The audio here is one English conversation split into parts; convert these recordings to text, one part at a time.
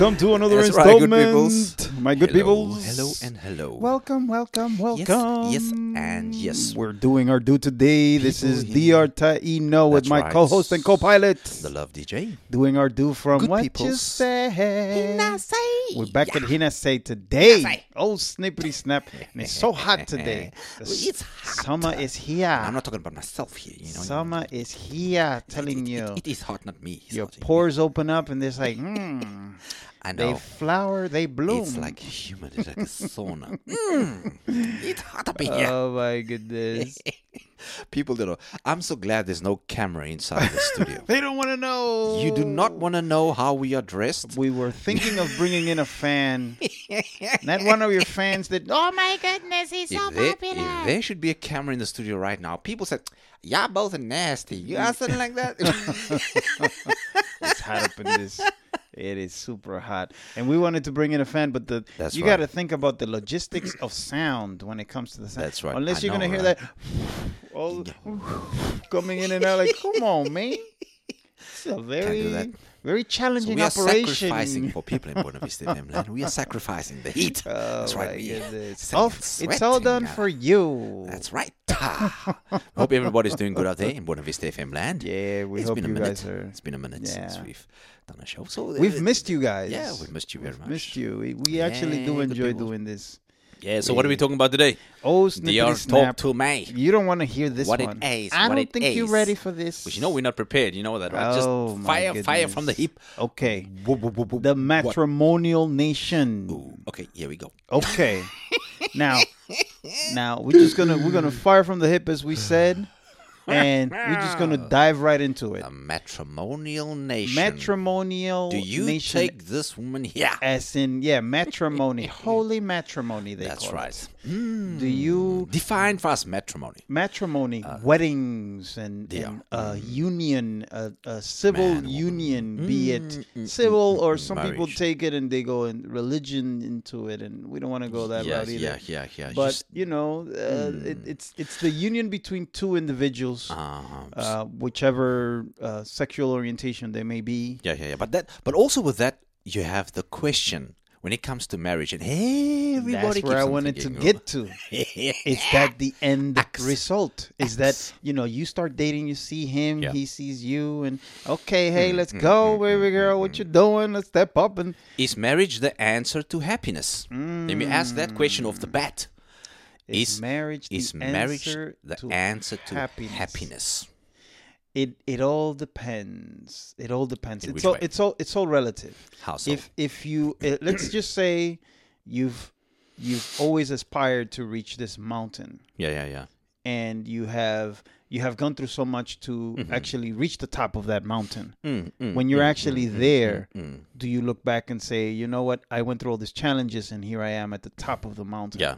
welcome to another That's right, good installment. My good people. Hello and hello. welcome, welcome, welcome. yes, yes, and yes. We're doing our do today. this is People here. Dr. Taino with my right. co-host and co-pilot. the Love DJ. doing our do from Good what you peoples. say. We're back Yeah. at Hinase today. Oh, snippity snap. And it's so hot today. It's hot. Summer is here. I'm not talking about myself here. You know. Summer is here, telling It- it- you. it is hot, not me. It's Your pores open up and it's like, hmm. I They flower, they bloom. It's like humid. It's like a sauna. Mm, it's hot up in here. Oh my goodness. People don't know. I'm so glad there's no camera inside the studio. they don't want to know. You do not want to know how we are dressed. We were thinking of bringing in a fan. Not one of your fans that, oh my goodness, he's so if, there, popular. if there should be a camera in the studio right now, people said, "Y'all both are nasty." You got something like that? it's hot up in this. It is super hot, and we wanted to bring in a fan, but the That's you right. got to think about the logistics of sound when it comes to the sound. That's right. Unless I you're gonna know, hear that all coming in and out, like, come on, man. It's a very, very So challenging we are sacrificing for people in Buena Vista FM land. We are sacrificing the heat. Oh That's right. We sitting Oh, it's all done for you. That's right. Hope everybody's doing good out there in Buena Vista FM land. Yeah, we It's hope been a you minute. guys are. It's been a minute since we've done a show. So We've uh, missed you guys. Yeah, we've missed you very much. Missed you. We, we actually do enjoy doing this. Yeah. So what are we talking about today? Oh, DR snippity talk to me. You don't want to hear this What it one. is, I what don't it think you're ready for this. But you know we're not prepared. You know that, right? Oh, Just my fire, fire from the hip. Okay. The What? matrimonial nation. Ooh, okay, here we go. Okay. now, now we're just gonna we're gonna fire from the hip as we said, and we're just gonna dive right into it. A matrimonial nation. Matrimonial Do you nation, take this woman here? as in yeah matrimony, holy matrimony. They That's right. It. Hmm. Do you Define for us matrimony. matrimony, weddings, and, Uh, yeah. and uh, union, a, civil Man, union, be it Mm, mm, civil mm, or mm, some people take it and they go in religion into it, and we don't want to go that yeah, route either. yeah, yeah, yeah. But Just, you know, uh, it, it's it's the union between two individuals, uh, uh, whichever uh, sexual orientation they may be. yeah, yeah, yeah. But that, but also with that, you have the question when it comes to marriage, and hey, everybody. That's where I wanted to get to. Is that the end Axe. result? Is Axe. that you know you start dating, you see him, Yeah. he sees you, and okay, hey, Mm, let's mm, go, mm, baby mm, girl, mm, what you doing? Let's step up and Is marriage the answer to happiness? Let me ask that question off the bat. is, Is- marriage the Is marriage answer the to answer to happiness? happiness? It it all depends. It all depends. In it's all way? it's all it's all relative. How so? If if you uh, let's just say you've you've always aspired to reach this mountain yeah, yeah, yeah. and you have you have gone through so much to actually reach the top of that mountain. Mm, mm, When you're mm, actually mm, there, do you look back and say, you know what, I went through all these challenges and here I am at the top of the mountain? yeah.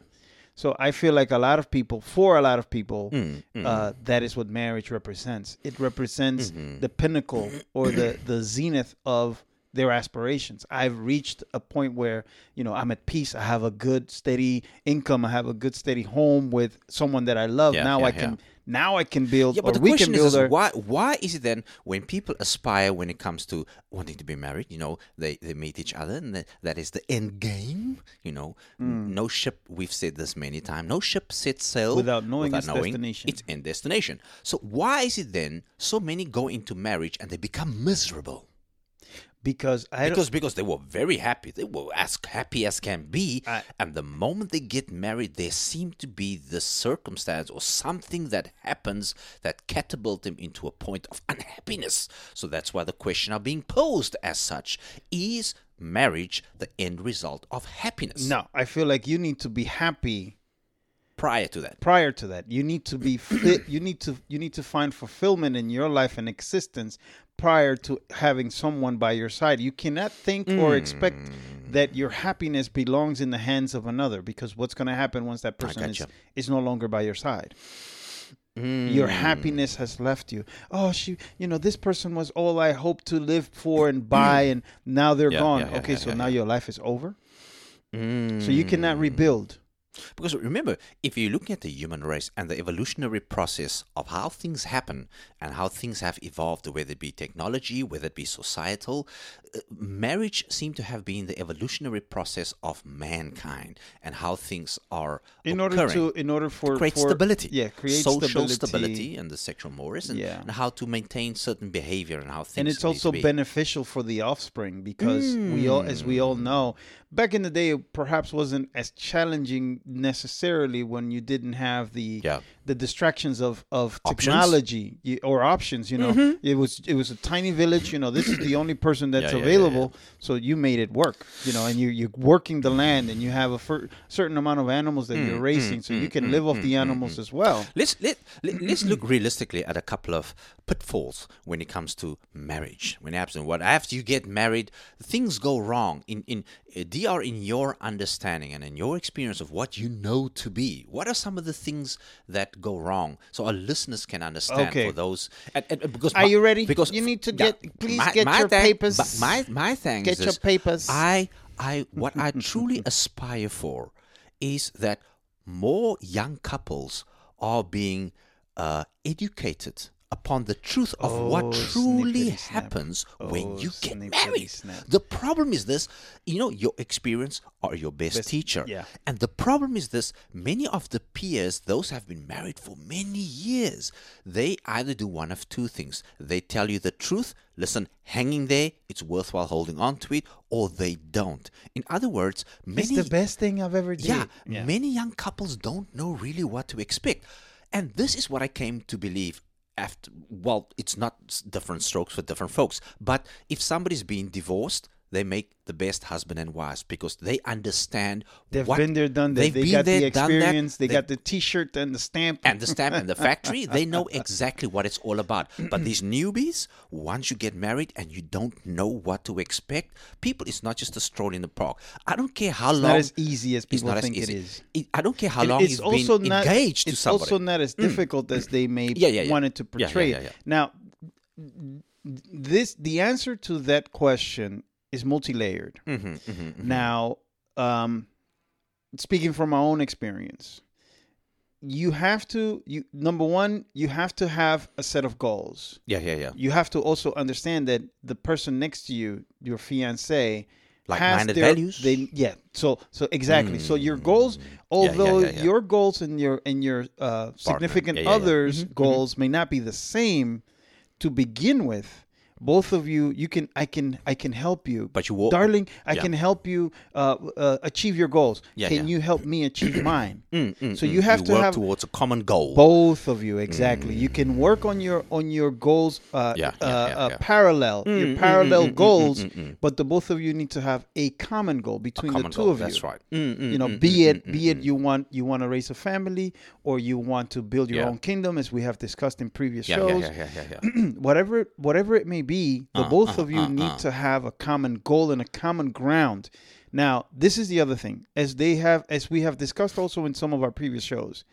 So I feel like a lot of people, for a lot of people, Mm, mm. uh, that is what marriage represents. It represents Mm-hmm. the pinnacle or the the zenith of their aspirations. I've reached a point where you know I'm at peace. I have a good steady income. I have a good steady home with someone that I love. Yeah, now yeah, I can now I can build Yeah, or but the we question can build is, our why why is it then when people aspire when it comes to wanting to be married, you know, they, they meet each other and that, that is the end game, you know. Hmm. No ship we've said this many times, no ship sets sail Without knowing its knowing destination. Its end destination. So why is it then so many go into marriage and they become miserable? Because I Because because they were very happy. They were as happy as can be. I- and the moment they get married, there seem to be the circumstance or something that happens that catapult them into a point of unhappiness. So that's why the question are being posed as such. Is marriage the end result of happiness? no, I feel like you need to be happy Prior to that. prior to that you need to be fit you need to you need to find fulfillment in your life and existence prior to having someone by your side. You cannot think or expect Mm. that your happiness belongs in the hands of another because what's going to happen once that person is, is no longer by your side? Your Mm. happiness has left you. Oh she you know this person was all i hoped to live for and buy and now they're Yeah, gone. yeah, yeah, okay so now your life is over? Mm. so you cannot rebuild Because remember, if you're looking at the human race and the evolutionary process of how things happen and how things have evolved, whether it be technology, whether it be societal, uh, marriage seemed to have been the evolutionary process of mankind and how things are in order to in order for create for- stability, Yeah, create social stability. stability and the sexual mores, and, Yeah. and how to maintain certain behavior and how things and it's also be. beneficial for the offspring because we all as we all Mm. know back in the day it perhaps wasn't as challenging necessarily when you didn't have the Yeah. the distractions of of Options? technology y- or options you know mm-hmm. it was it was a tiny village you know this is the only person that's Mm-hmm. Yeah, yeah, yeah, available so you made it work you know and you you're working the land and you have a fir- certain amount of animals that Mm, you're raising so you mm, can mm, live off the animals as well Let's let, let let's look realistically at a couple of pitfalls when it comes to marriage. When it happens, what after you get married, things go wrong. In in uh, Dr. In your understanding and in your experience of what you know to be, what are some of the things that go wrong, so our listeners can understand Okay. for those? And, and- and because Are my- you ready? Because You need to yeah, get- please my- get my your thank- papers. My my thanks Get your papers. I I what I truly aspire for is that more young couples are being uh, educated upon the truth of oh, what Oh, truly snippety snap. happens oh, when Oh, you get married. snap. The problem is this, you know, your experience are your best, Best- teacher. yeah. And the problem is this, many of the peers, those have been married for many years, they either do one of two things. They tell you the truth, listen, hanging there, it's worthwhile holding on to it, or they don't. In other words, many it's the best thing i've ever did yeah, many young couples don't know really what to expect. And this is what I came to believe after well, it's not different strokes for different folks, but if somebody's been divorced, they make the best husband and wives because they understand They've what been there, done that. They've They been got there, the experience. They, They- got the T-shirt and the stamp. and the stamp and the factory, they know exactly what it's all about. But these newbies, once you get married and you don't know what to expect, people, it's not just a stroll in the park. I don't care how it's long. not as easy as people not as think it is. It- I don't care how It- long it's also been not, engaged to it's also not as mm. difficult as they may Yeah, yeah, yeah. wanted to portray yeah, it. yeah. Now, this the answer to that question is multi-layered. Mhm, mhm, mhm. Now, um, speaking from my own experience, you have to you number one, you have to have a set of goals. Yeah, yeah, yeah. You have to also understand that the person next to you, your fiance, has Like-minded their- values? They yeah. So so exactly. So your goals, yeah, although yeah, yeah. your goals and your and your uh, significant Yeah, yeah, yeah. others' goals may not be the same to begin with. Both of you, you can, I can, I can help you. But you will- darling, I yeah. can help you uh, uh, achieve your goals. Yeah, can yeah. you help me achieve mine? Mm, mm, So mm. you have to work have towards a common goal. both of you exactly. You can work on your on your goals uh, Yeah, uh, uh, parallel, Mm, your mm, parallel mm, mm, mm, goals, mm, mm, mm. but the both of you need to have a common goal between the two goal. of you. That's right. Mm, mm, You know, mm, be mm, it mm, be it you want you want to raise a family or you want to build your own kingdom, as we have discussed in previous shows. yeah, yeah, yeah, yeah. whatever whatever it may be, the Uh, both uh, of you uh, need uh. to have a common goal and a common ground. Now, this is the other thing. As they have as we have discussed also in some of our previous shows,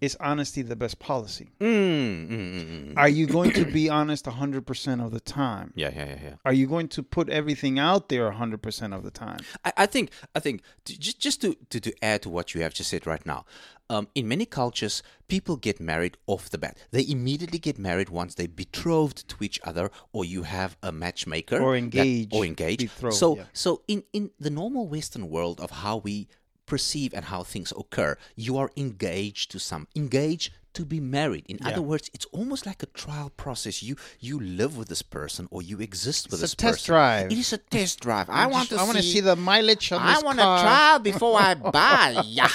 is honesty the best policy? Mm, mm, mm, mm. Are you going to be honest 100% of the time? Yeah, yeah, yeah, yeah. Are you going to put everything out there 100% of the time? I, I think I think t- just just to, to to add to what you have just said right now, um, in many cultures, people get married off the bat. They immediately get married once they're betrothed to each other, or you have a matchmaker Or that- or engaged. betrothed, so yeah. so in in the normal Western world of how we perceive and how things occur, you are engaged to some engaged to be married. In Yeah. other words, it's almost like a trial process. You you live with this person or you exist with It's this a test drive. It is a test drive. I want to I want to see the mileage on I this want to try before I buy. Yeah.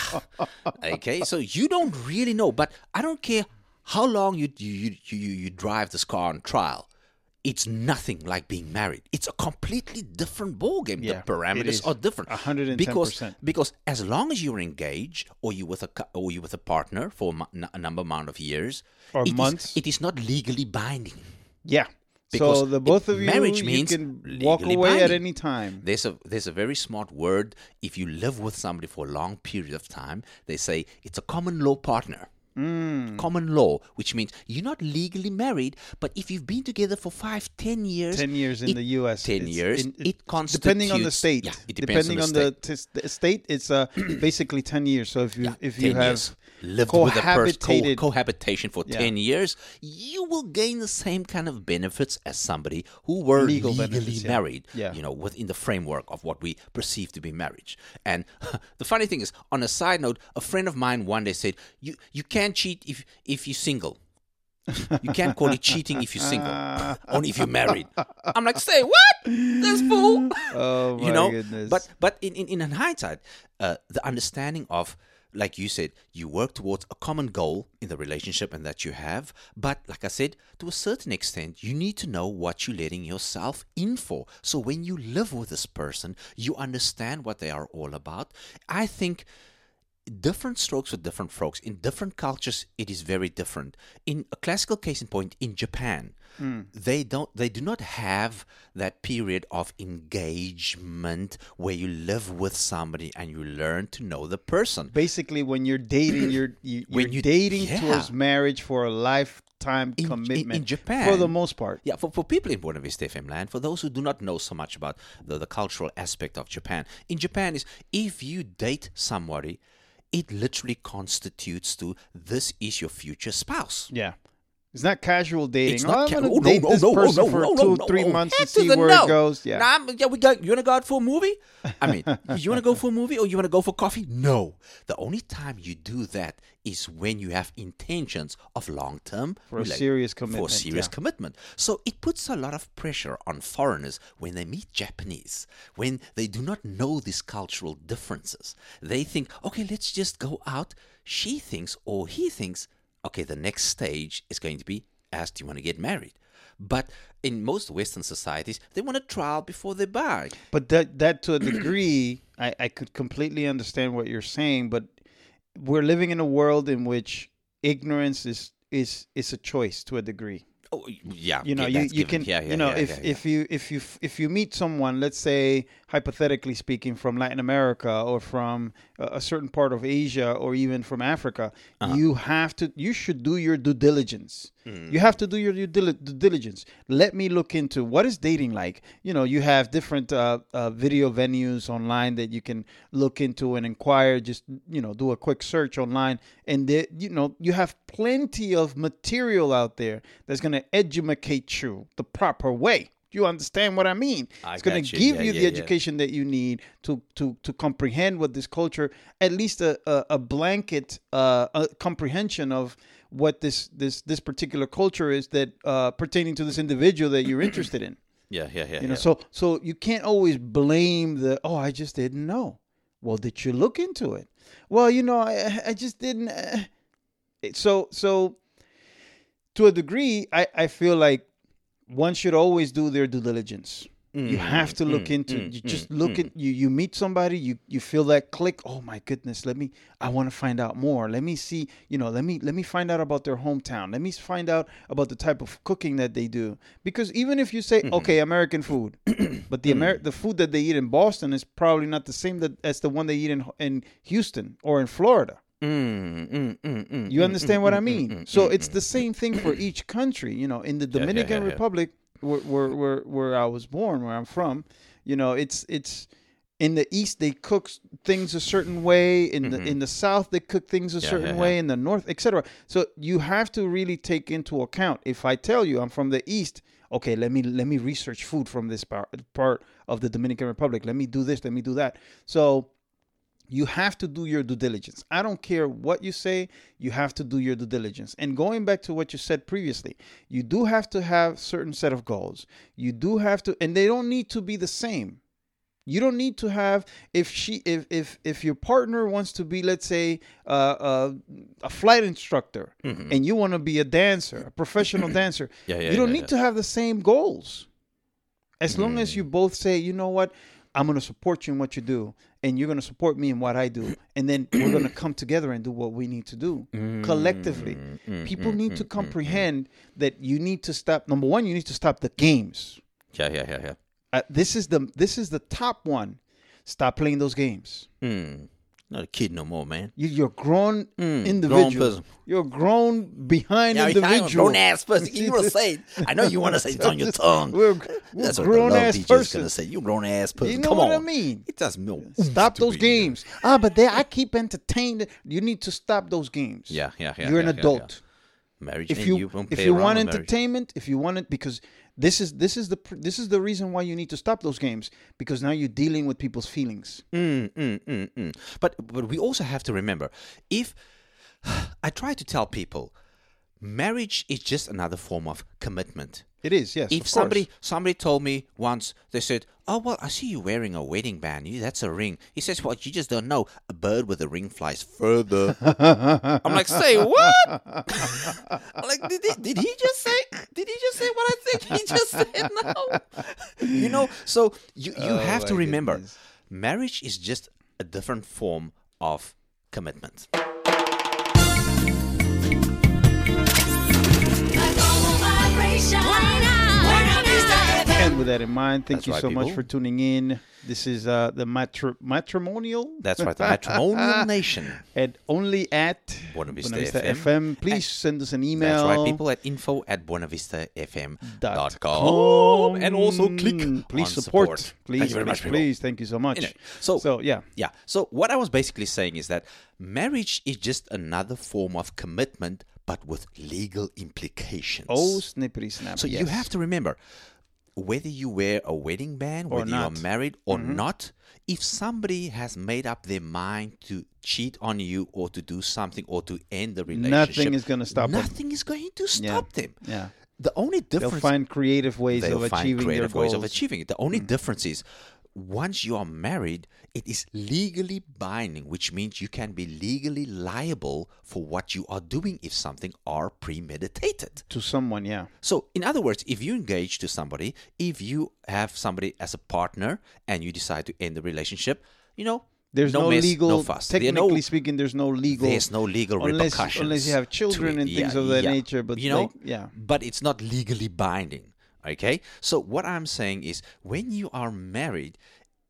Okay, so you don't really know, but I don't care how long you you you, you drive this car on trial. It's nothing like being married. It's a completely different ballgame. Yeah, the parameters are different. 110%. Because because as long as you're engaged or you with a or you with a partner for a, mu- n- a number amount of years Or it is- months. it is not legally binding. Yeah. Because so the both of you, marriage means you can walk away at any time. There's a there's a very smart word. If you live with somebody for a long period of time, they say it's a common law partner. Common law, which means you're not legally married, but if you've been together for five, ten years, 10 years in it- the U.S. 10 it's- years, in- it depending on the state. yeah, it depends depending on on the the, tis- the state, it's uh, basically 10 years. So if you Yeah, if you have years. Lived with a person, co- cohabitation for Yeah. 10 years, you will gain the same kind of benefits as somebody who were Legal legally benefits, married, Yeah. you know, within the framework of what we perceive to be marriage. And the funny thing is, on a side note, a friend of mine one day said, you, you can't cheat if, if you're single. You can't call it cheating if you're single, only if you're married. I'm like, say what? This fool. oh my you know goodness. but but in in, in hindsight uh, the understanding of like you said you work towards a common goal in the relationship and that you have but like i said to a certain extent you need to know what you're letting yourself in for. So when you live with this person you understand what they are all about. I think different strokes for different folks. In different cultures, it is very different. In a classical case in point, in Japan, hmm. they don't they do not have that period of engagement where you live with somebody and you learn to know the person. basically when you're dating you're you, When you're you- dating yeah. towards marriage for a lifetime In- in- in Japan- for the most part Yeah, for, for people in Buena Vista FM land, for those who do not know so much about the, the cultural aspect of Japan, in Japan is if you date somebody, it literally constitutes to this is your future spouse. yeah it's not casual dating It's oh, not i'm ca- oh, date no, this no, person no, for no, two no, three months to see where it goes yeah Nah, yeah, we go. You want to go out for a movie? I mean, you want to go for a movie or you want to go for coffee? No. The only time you do that is when you have intentions of long term For a serious For commitment, a serious yeah. commitment. So it puts a lot of pressure on foreigners when they meet Japanese, when they do not know these cultural differences. They think, okay, let's just go out. She thinks or he thinks, okay, the next stage is going to be asked, do you want to get married? But in most Western societies, they want a trial before they buy. But that that to a degree, I, I could completely understand what you're saying. But we're living in a world in which ignorance is is is a choice to a degree. Oh, yeah. You know, yeah, you, you given. can Yeah, yeah, you know if if you if you if you meet someone, let's say hypothetically speaking, from Latin America or from a, certain part of Asia or even from Africa, Uh-huh. you have to you should do your due diligence. Mm. You have to do your due, due diligence. Let me look into what is dating like. You know, you have different uh, uh, video venues online that you can look into and inquire. Just you know, do a quick search online, and there, you know, you have plenty of material out there that's going to educate you the proper way. You understand what I mean? I it's going to give Yeah, you yeah, the yeah. education that you need to to to comprehend what this culture, at least a a, a blanket uh, a comprehension of what this this this particular culture is that uh, pertaining to this individual that you're interested in. yeah, yeah, yeah. You know, yeah. so so you can't always blame the oh I just didn't know. Well, did you look into it? Well, you know, I I just didn't. Uh, so so to a degree, I I feel like one should always do their due diligence. you mm, have to look mm, into. Mm, you just look at you. You meet somebody. You you feel that click. Oh my goodness! Let me. I want to find out more. Let me see. You know. Let me let me find out about their hometown. Let me find out about the type of cooking that they do. Because even if you say mm-hmm. okay, American food, but the Amer- the food that they eat in Boston is probably not the same that as the one they eat in in Houston or in Florida. Mm, mm, mm, mm, You mm, understand mm, what I mean? So it's the same thing for each country. You know, in the Dominican yeah, yeah. Republic, where, where where where I was born, where I'm from, you know, it's it's in the east they cook things a certain way. In the in the south they cook things a Mm-hmm. Yeah, certain yeah, way. yeah. In the north, etc. So you have to really take into account. If I tell you I'm from the east, okay, let me let me research food from this part part of the Dominican Republic. Let me do this. Let me do that. So you have to do your due diligence. I don't care what you say, you have to do your due diligence. And going back to what you said previously, you do have to have certain set of goals. You do have to and they don't need to be the same. You don't need to have if she if if if your partner wants to be let's say uh, uh, a flight instructor and you want to be a dancer, a professional dancer. Mm-hmm. Yeah, yeah, you don't yeah, need to have the same goals. As long as Mm. you both say, you know what, I'm going to support you in what you do, and you're going to support me in what I do, and then we're going to come together and do what we need to do collectively. Mm, People need to comprehend that you need to stop. Number one, you need to stop the games. Yeah, yeah, yeah, yeah. Uh, this is the this is the top one. Stop playing those games. Mm. Not a kid no more, man. You, you're grown Mm, individual. grown person. You're grown behind Yeah, individual. grown ass person. You want to say. I know you want to say it's on your tongue. We're, we're That's what grown the ass teacher's person. gonna say. You grown ass person. You know Come what on. I mean? It does no. Stop those me. games. Ah, but there I keep entertained. You need to stop those games. Yeah, yeah, yeah. You're yeah, an yeah, adult. Marriage. If you, you if you want marriage. entertainment, if you want it, because this is this is the this is the reason why you need to stop those games because now you're dealing with people's feelings. Mm, mm, mm, mm. But but we also have to remember if I try to tell people marriage is just another form of commitment. It is yes. if somebody somebody told me once they said oh well i see you wearing a wedding band. You- that's a ring. He says well you just don't know? A bird with a ring flies further. I'm like say what? I'm like did he, did he just say did he just say what i think he just said no. You know so you, you Oh, have to remember goodness. marriage is just a different form of commitment. And with that in mind, thank That's you right, so much for tuning in. This is uh, the matri- matrimonial that's right the matrimonial nation at only at Buena Vista Vista FM. FM. Please send us an email. That's right, people at info at buenavistafm.com. And also click Please support. support. Please, Thank please, much, people. please. Thank you so much. Know, so- so yeah, Yeah. So what I was basically saying is that marriage is just another form of commitment, but with legal implications. oh snippity snap. so you have to remember whether you wear a wedding band, Or whether. Mm-hmm. you're married or not, if somebody has made up their mind to cheat on you or to do something or to end the relationship, Nothing is gonna stop them. Nothing is going to Yeah. stop them. Yeah, The only difference they'll find creative ways of find achieving creative their ways of achieving it. The only difference is once you are married, it is legally binding, which means you can be legally liable for what you are doing if something are premeditated. to someone. Yeah, So, in other words, if you engage to somebody, if you have somebody as a partner and you decide to end the relationship, you know, there's no, mess, legal. no fuss. Technically no- speaking, there's no legal. there's no legal unless repercussions unless you have children and things Yeah, of that yeah. nature. But you know, like, yeah, but it's not legally binding. Okay, so what I'm saying is, when you are married,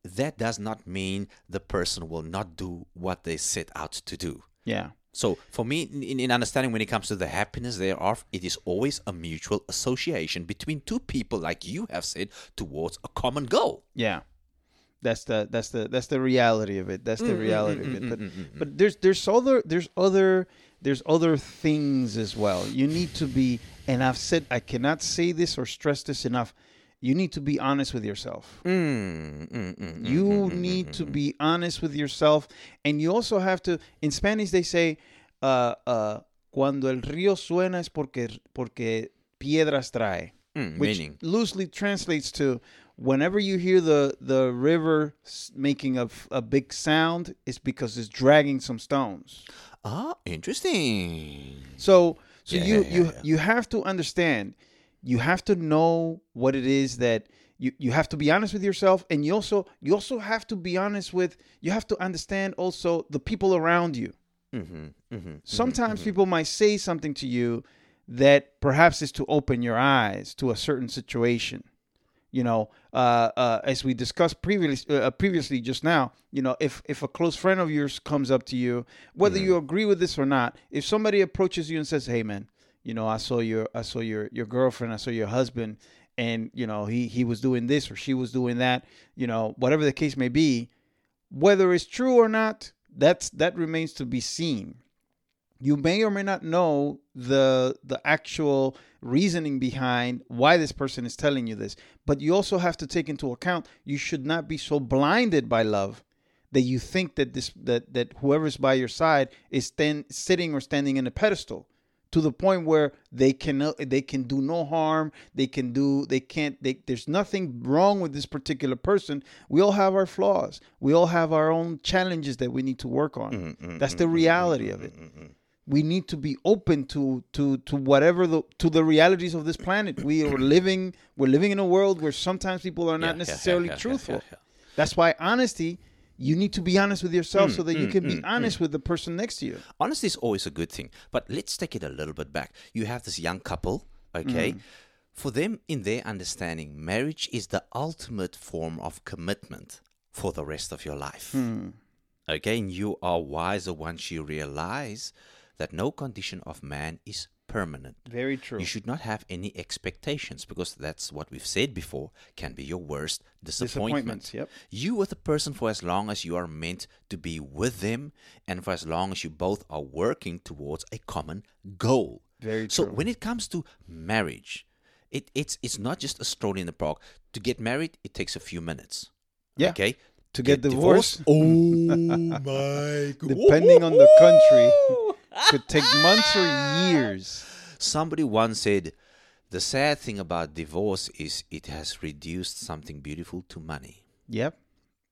that does not mean the person will not do what they set out to do. yeah. So for me, in, in understanding when it comes to the happiness thereof, it is always a mutual association between two people, like you have said, towards a common goal. Yeah. That's the that's the that's the reality of it. That's the Mm, reality of it. Mm-hmm, but mm-hmm, but there's there's other there's other there's other things as well. You need to be and I've said I cannot say this or stress this enough. You need to be honest with yourself. Mm, mm, mm, mm. You need to be honest with yourself and you also have to in Spanish they say uh uh cuando el río suena es porque porque piedras trae. Mm, which meaning, loosely translates to whenever you hear the the river making a big sound it's because it's dragging some stones ah, interesting. so so Yeah, you yeah, you you have to understand you have to know what it is that you, you have to be honest with yourself and you also you also have to be honest with you have to understand also the people around you. Mm-hmm, mm-hmm. sometimes people might say something to you that perhaps is to open your eyes to a certain situation you know uh, uh, as we discussed previously uh, previously just now you know if if a close friend of yours comes up to you whether you agree with this or not if somebody approaches you and says hey man you know i saw your i saw your your girlfriend i saw your husband and you know he he was doing this or she was doing that you know whatever the case may be whether it's true or not that's that remains to be seen. You may or may not know the the actual reasoning behind why this person is telling you this. But you also have to take into account you should not be so blinded by love that you think that this that that whoever's by your side is stand, sitting or standing in a pedestal to the point where they can they can do no harm. They can do they can't they, there's nothing wrong with this particular person. We all have our flaws. We all have our own challenges that we need to work on. Mm-hmm, mm-hmm, That's the mm-hmm, reality of it we need to be open to to to whatever the to the realities of this planet. We are living we're living in a world where sometimes people are not yeah, necessarily yeah, yeah, truthful. that's why honesty you need to be honest with yourself mm, so that you mm, can be mm, honest mm. with the person next to you. Honesty is always a good thing, but let's take it a little bit back. You have this young couple, okay? For them, in their understanding, marriage is the ultimate form of commitment for the rest of your life. Hmm. Okay, and you are wiser once you realize that no condition of man is permanent. Very true. You should not have any expectations because that's what we've said before can be your worst disappointment. Disappointments, yep. You with a person for as long as you are meant to be with them and for as long as you both are working towards a common goal. Very true. So when it comes to marriage, it, it's it's not just a stroll in the park. To get married, it takes a few minutes. Yeah. Okay. To get divorced, Oh my god. depending on the country, could take months or years. Somebody once said, the sad thing about divorce is it has reduced something beautiful to money, Yep.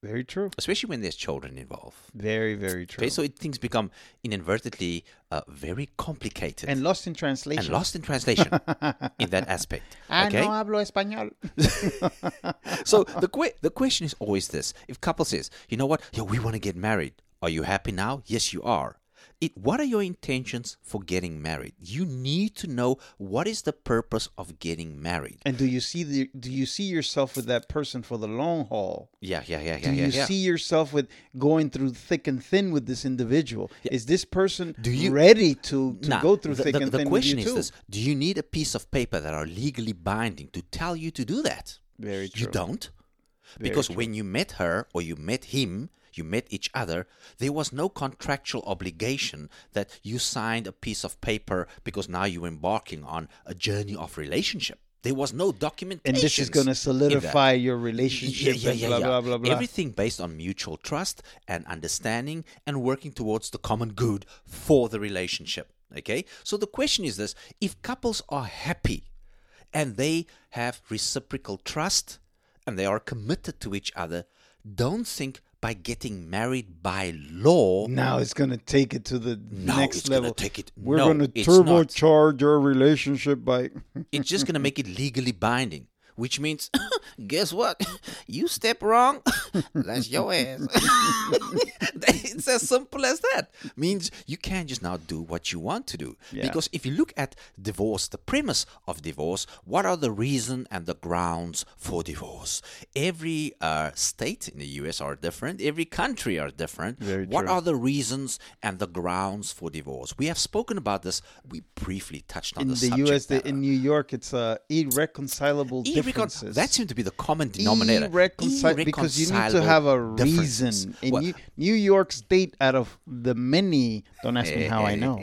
Very true. especially when there's children involved. Very, very true. Okay, so it, things become inadvertently uh, very complicated and lost in translation. and lost in translation in that aspect. Ah, Okay, no hablo español. so the que- the question is always this: If couple says, you know what, yeah, we want to get married, are you happy now? Yes, you are. It, what are your intentions for getting married? You need to know what is the purpose of getting married. And do you see the? Do you see yourself with that person for the long haul? Yeah, yeah, yeah, Do yeah, yeah. you yeah. see yourself with going through thick and thin with this individual? Is this person Do you- ready to, to Nah, go through the, thick the, and the thin question with you too? The question is too? this: Do you need a piece of paper that are legally binding to tell you to do that? Very true. You don't, Very because true. when you met her or you met him, you met each other. There was no contractual obligation that you signed a piece of paper because now you're embarking on a journey of relationship. There was no documentation. And this is going to solidify your relationship and blah, blah, blah, blah. Everything based on mutual trust and understanding and working towards the common good for the relationship. Okay? So the question is this if couples are happy and they have reciprocal trust and they are committed to each other, don't think by getting married by law. Now it's going to take it to the No, next level. take it- We're no, going to turbocharge our relationship by. It's just going to make it legally binding, which means, guess what? You step wrong, that's your ass. it's as simple as that. Means you can't just now do what you want to do. Yeah. Because if you look at divorce, the premise of divorce, what are the reason and the grounds for divorce? Every uh, state in the U.S. are different. Every country are different. Very what true. are the reasons and the grounds for divorce? We have spoken about this. We briefly touched on In the, the subject U.S., the, in New York, it's uh, irreconcilable Irrecon- that seems to be the common denominator. Irreconci- because you need to have a reason. In Well, New, New York State, out of the many, don't ask me how I know.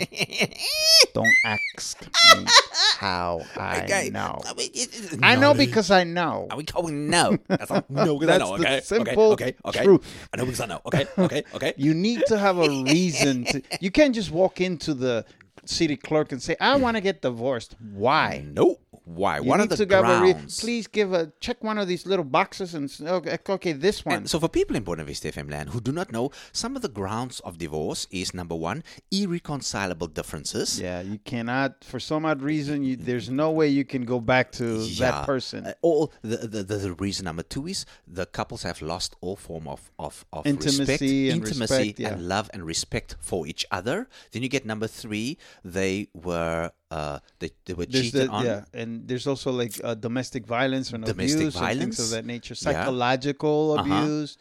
don't ask me how I okay. know. I, mean, it- it- I know because I know. Are we going no? That's all. No, because I That's know. the Okay. simple okay. Okay. Okay. truth. I know because I know. Okay. Okay. Okay. You need to have a reason to. You can't just walk into the city clerk and say, "I want to get divorced." Why? no. Why? You are need the have re- grounds? please give a check one of these little boxes and okay, okay this one. And so, for people in Buena Vista FM land who do not know, some of the grounds of divorce is number one, irreconcilable differences. yeah, you cannot for some odd reason. You, there's no way you can go back to Yeah. that person. Uh, all the, the, the the reason number two is the couples have lost all form of of, of Intimacy respect, and intimacy respect, yeah. and love and respect for each other. Then you get number three. They were uh they, they were There's cheated the, on. yeah, and there's also like uh, domestic violence and Domestic abuse and things violence. of that nature. Yeah. Psychological Uh-huh. abuse.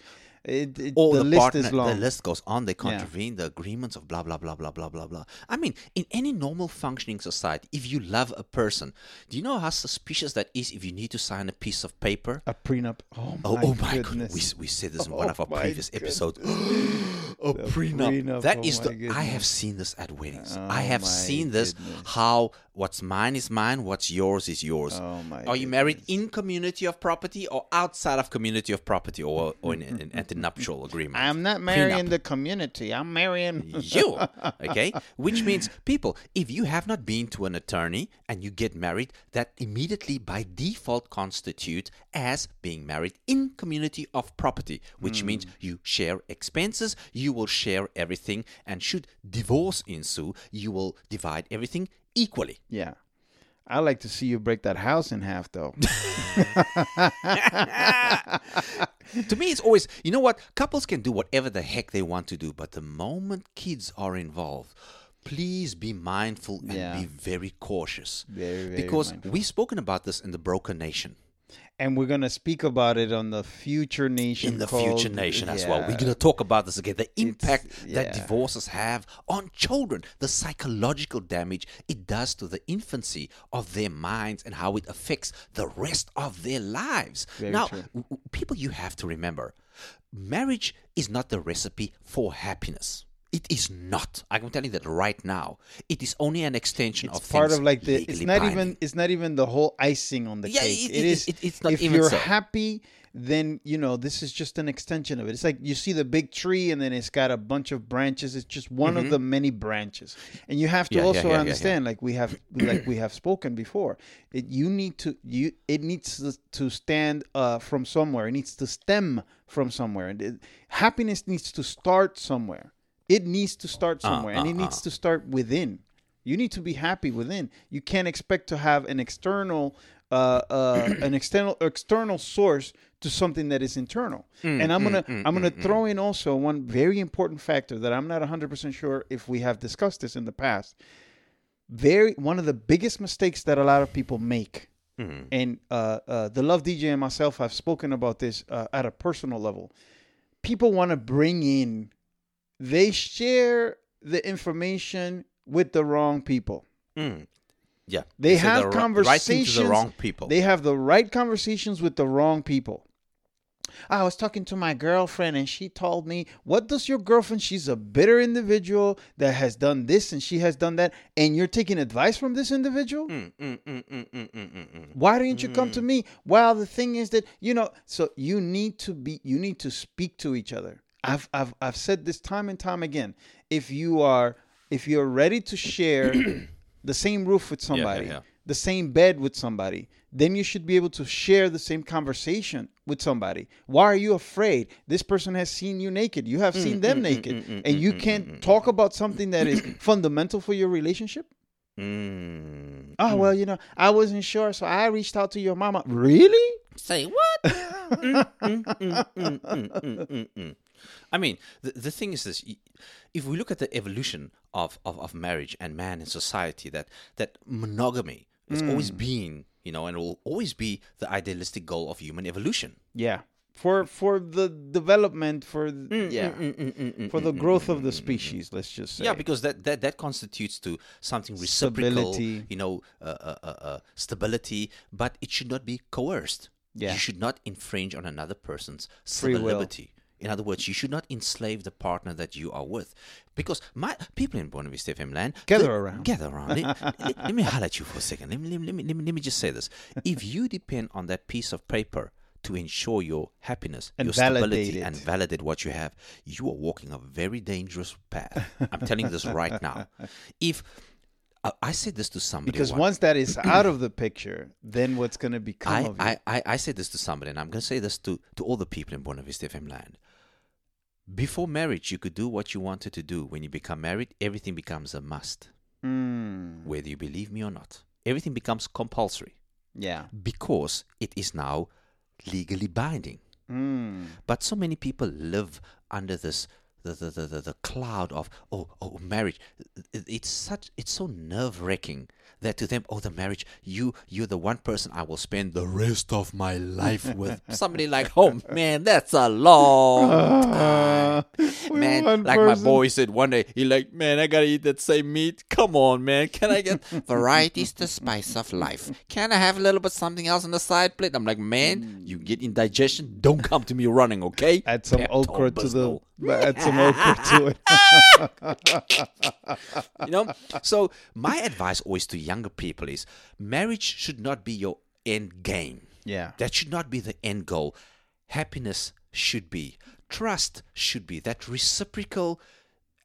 It, it, Or the, the, list partner, is long. the list goes on. They contravene the agreements of blah blah blah blah blah blah blah. I mean, in any normal functioning society, if you love a person, do you know how suspicious that is? If you need to sign a piece of paper, a prenup. Oh my, Oh, oh my goodness. god! We, we said this in one Oh of our previous goodness. episodes. a prenup. prenup, That oh is the. I have seen this at weddings. Oh I have seen this. goodness. How what's mine is mine. What's yours is yours. Oh my Are you married in community of property or outside of community of property or, or in an antenuptial agreement? I'm not marrying Prenup the community. I'm marrying. you. Okay? Which means, people, if you have not been to an attorney and you get married, that immediately by default constitute as being married in community of property, which hmm. means you share expenses, you will share everything, and should divorce ensue, you will divide everything equally. Yeah. I like to see you break that house in half, though. to me, it's always, you know what? Couples can do whatever the heck they want to do, but the moment kids are involved, please be mindful and Yeah. be very cautious. Very, very because mindful. we've spoken about this in the broken nation. And we're gonna speak about it on the future nation in the called- future nation as well. We're going to talk about this again. The impact that divorces have on children, the psychological damage it does to the infancy of their minds, and how it affects the rest of their lives. Very now, true. w- w- people, you have to remember marriage is not the recipe for happiness. It is not. I can tell you that right now. It is only an extension it's of part of like the it's not binding. even it's not even the whole icing on the Yeah, cake it- it is it- it's not if you're so. happy then you know this is just an extension of it it's like you see the big tree and then it's got a bunch of branches it's just one of the many branches and you have to Mm-hmm. Yeah, also yeah. understand like we have like we have spoken before it you need to you it needs to, to stand uh, from somewhere it needs to stem from somewhere and it, happiness needs to start somewhere it needs to start somewhere and uh, it needs uh. to start within you need to be happy within. You can't expect to have an external, uh, uh, an external external source to something that is internal. Mm, and I'm gonna I'm gonna throw in also one very important factor that I'm not 100 percent sure if we have discussed this in the past. Very one of the biggest mistakes that a lot of people make, Mm-hmm. and uh, uh, the Love DJ and myself have spoken about this uh, at a personal level. People want to bring in, they share the information with the wrong people. Mm. Yeah. They So have the Right conversations. to the wrong people. They have the right conversations with the wrong people. I was talking to my girlfriend and she told me, What does your girlfriend? She's a bitter individual that has done this and she has done that. And you're taking advice from this individual? Mm, mm, mm. Why didn't you come to me? Well, the thing is that, you know, so you need to be, you need to speak to each other. I've, I've, I've said this time and time again. If you are, if you're ready to share the same roof with somebody, yeah. the same bed with somebody, then you should be able to share the same conversation with somebody. Why are you afraid? This person has seen you naked. You have seen them naked. and you can't talk about something that is fundamental for your relationship? Mm. Oh, well, mm. you know, I wasn't sure, so I reached out to your mama. Really? Say what? Mm, mm, Mm, mm, mm, mm, mm, mm, mm, mm. I mean, the, the thing is this: if we look at the evolution of, of, of marriage and man in society, that that monogamy has always been, you know, and will always be the idealistic goal of human evolution. Yeah. For for the development, for Mm, yeah, for the growth of the species. Let's just say. Yeah, because that, that, that constitutes to something reciprocal, Stability. you know, uh, uh, uh, uh, stability, but it should not be coerced. Yeah. You should not infringe on another person's Free liberty. In other words, you should not enslave the partner that you are with. Because my people in Buena Vista FM land Gather the- around. Gather around. let, let- let me highlight you for a second. Let me, let, me, let, me, let, me, just say this. If you depend on that piece of paper to ensure your happiness, And your stability, it. and validate what you have, you are walking a very dangerous path. I'm telling you this right now. If I said this to somebody because one- once that is out of the picture, then what's going to become I, of you? I, I, I said this to somebody, and I'm going to say this to, to all the people in Buena Vista FM land. Before marriage, you could do what you wanted to do. When you become married, everything becomes a must, Mm, whether you believe me or not. Everything becomes compulsory yeah. because it is now legally binding. Mm. But so many people live under this the the, the, the, the cloud of oh oh marriage. It- It's such it's so nerve wracking that to them oh the marriage you you're the one person I will spend the rest of my life with. Somebody like oh man that's a long time. man like my boy said one day he like man I gotta eat that same meat. Come on man can I get variety's the spice of life. Can I have a little bit something else on the side plate? I'm like man mm. you get indigestion don't come to me running okay. Add some okra to the. Add some okra to it. you know so my advice always to younger people is marriage should not be your end game Yeah. that should not be the end goal happiness should be trust should be that reciprocal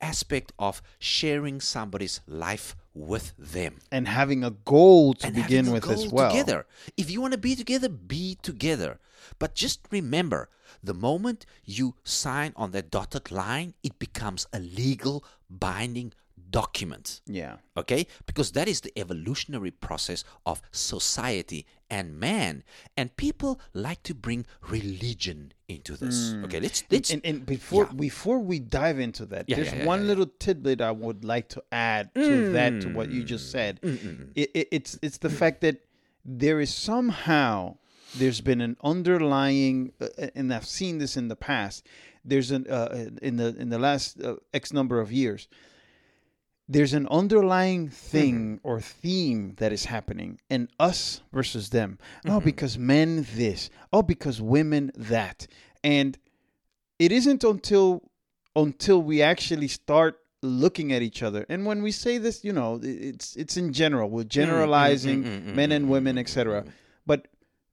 aspect of sharing somebody's life with them And having a goal to and begin with as well. Together. If you want to be together, be together. But just remember, the moment you sign on that dotted line, it becomes a legal binding document. Yeah. Okay? Because that is the evolutionary process of society and man. And people like to bring religion into this. Mm. Okay, let's let's And, and before Yeah. before we dive into that, Yeah, there's yeah, one little tidbit I would like to add to that to what you Mm. just said. Mm. Mm, it, it, it's it's the fact that there is somehow there's been an underlying, uh, and I've seen this in the past. There's an uh, uh, in the in the last uh, X number of years. There's an underlying thing mm-hmm. or theme that is happening, and us versus them. Oh, mm-hmm. because men this. Oh, because women that. And it isn't until until we actually start looking at each other and when we say this you know it's it's in general we're mm-hmm. generalizing men and women etc but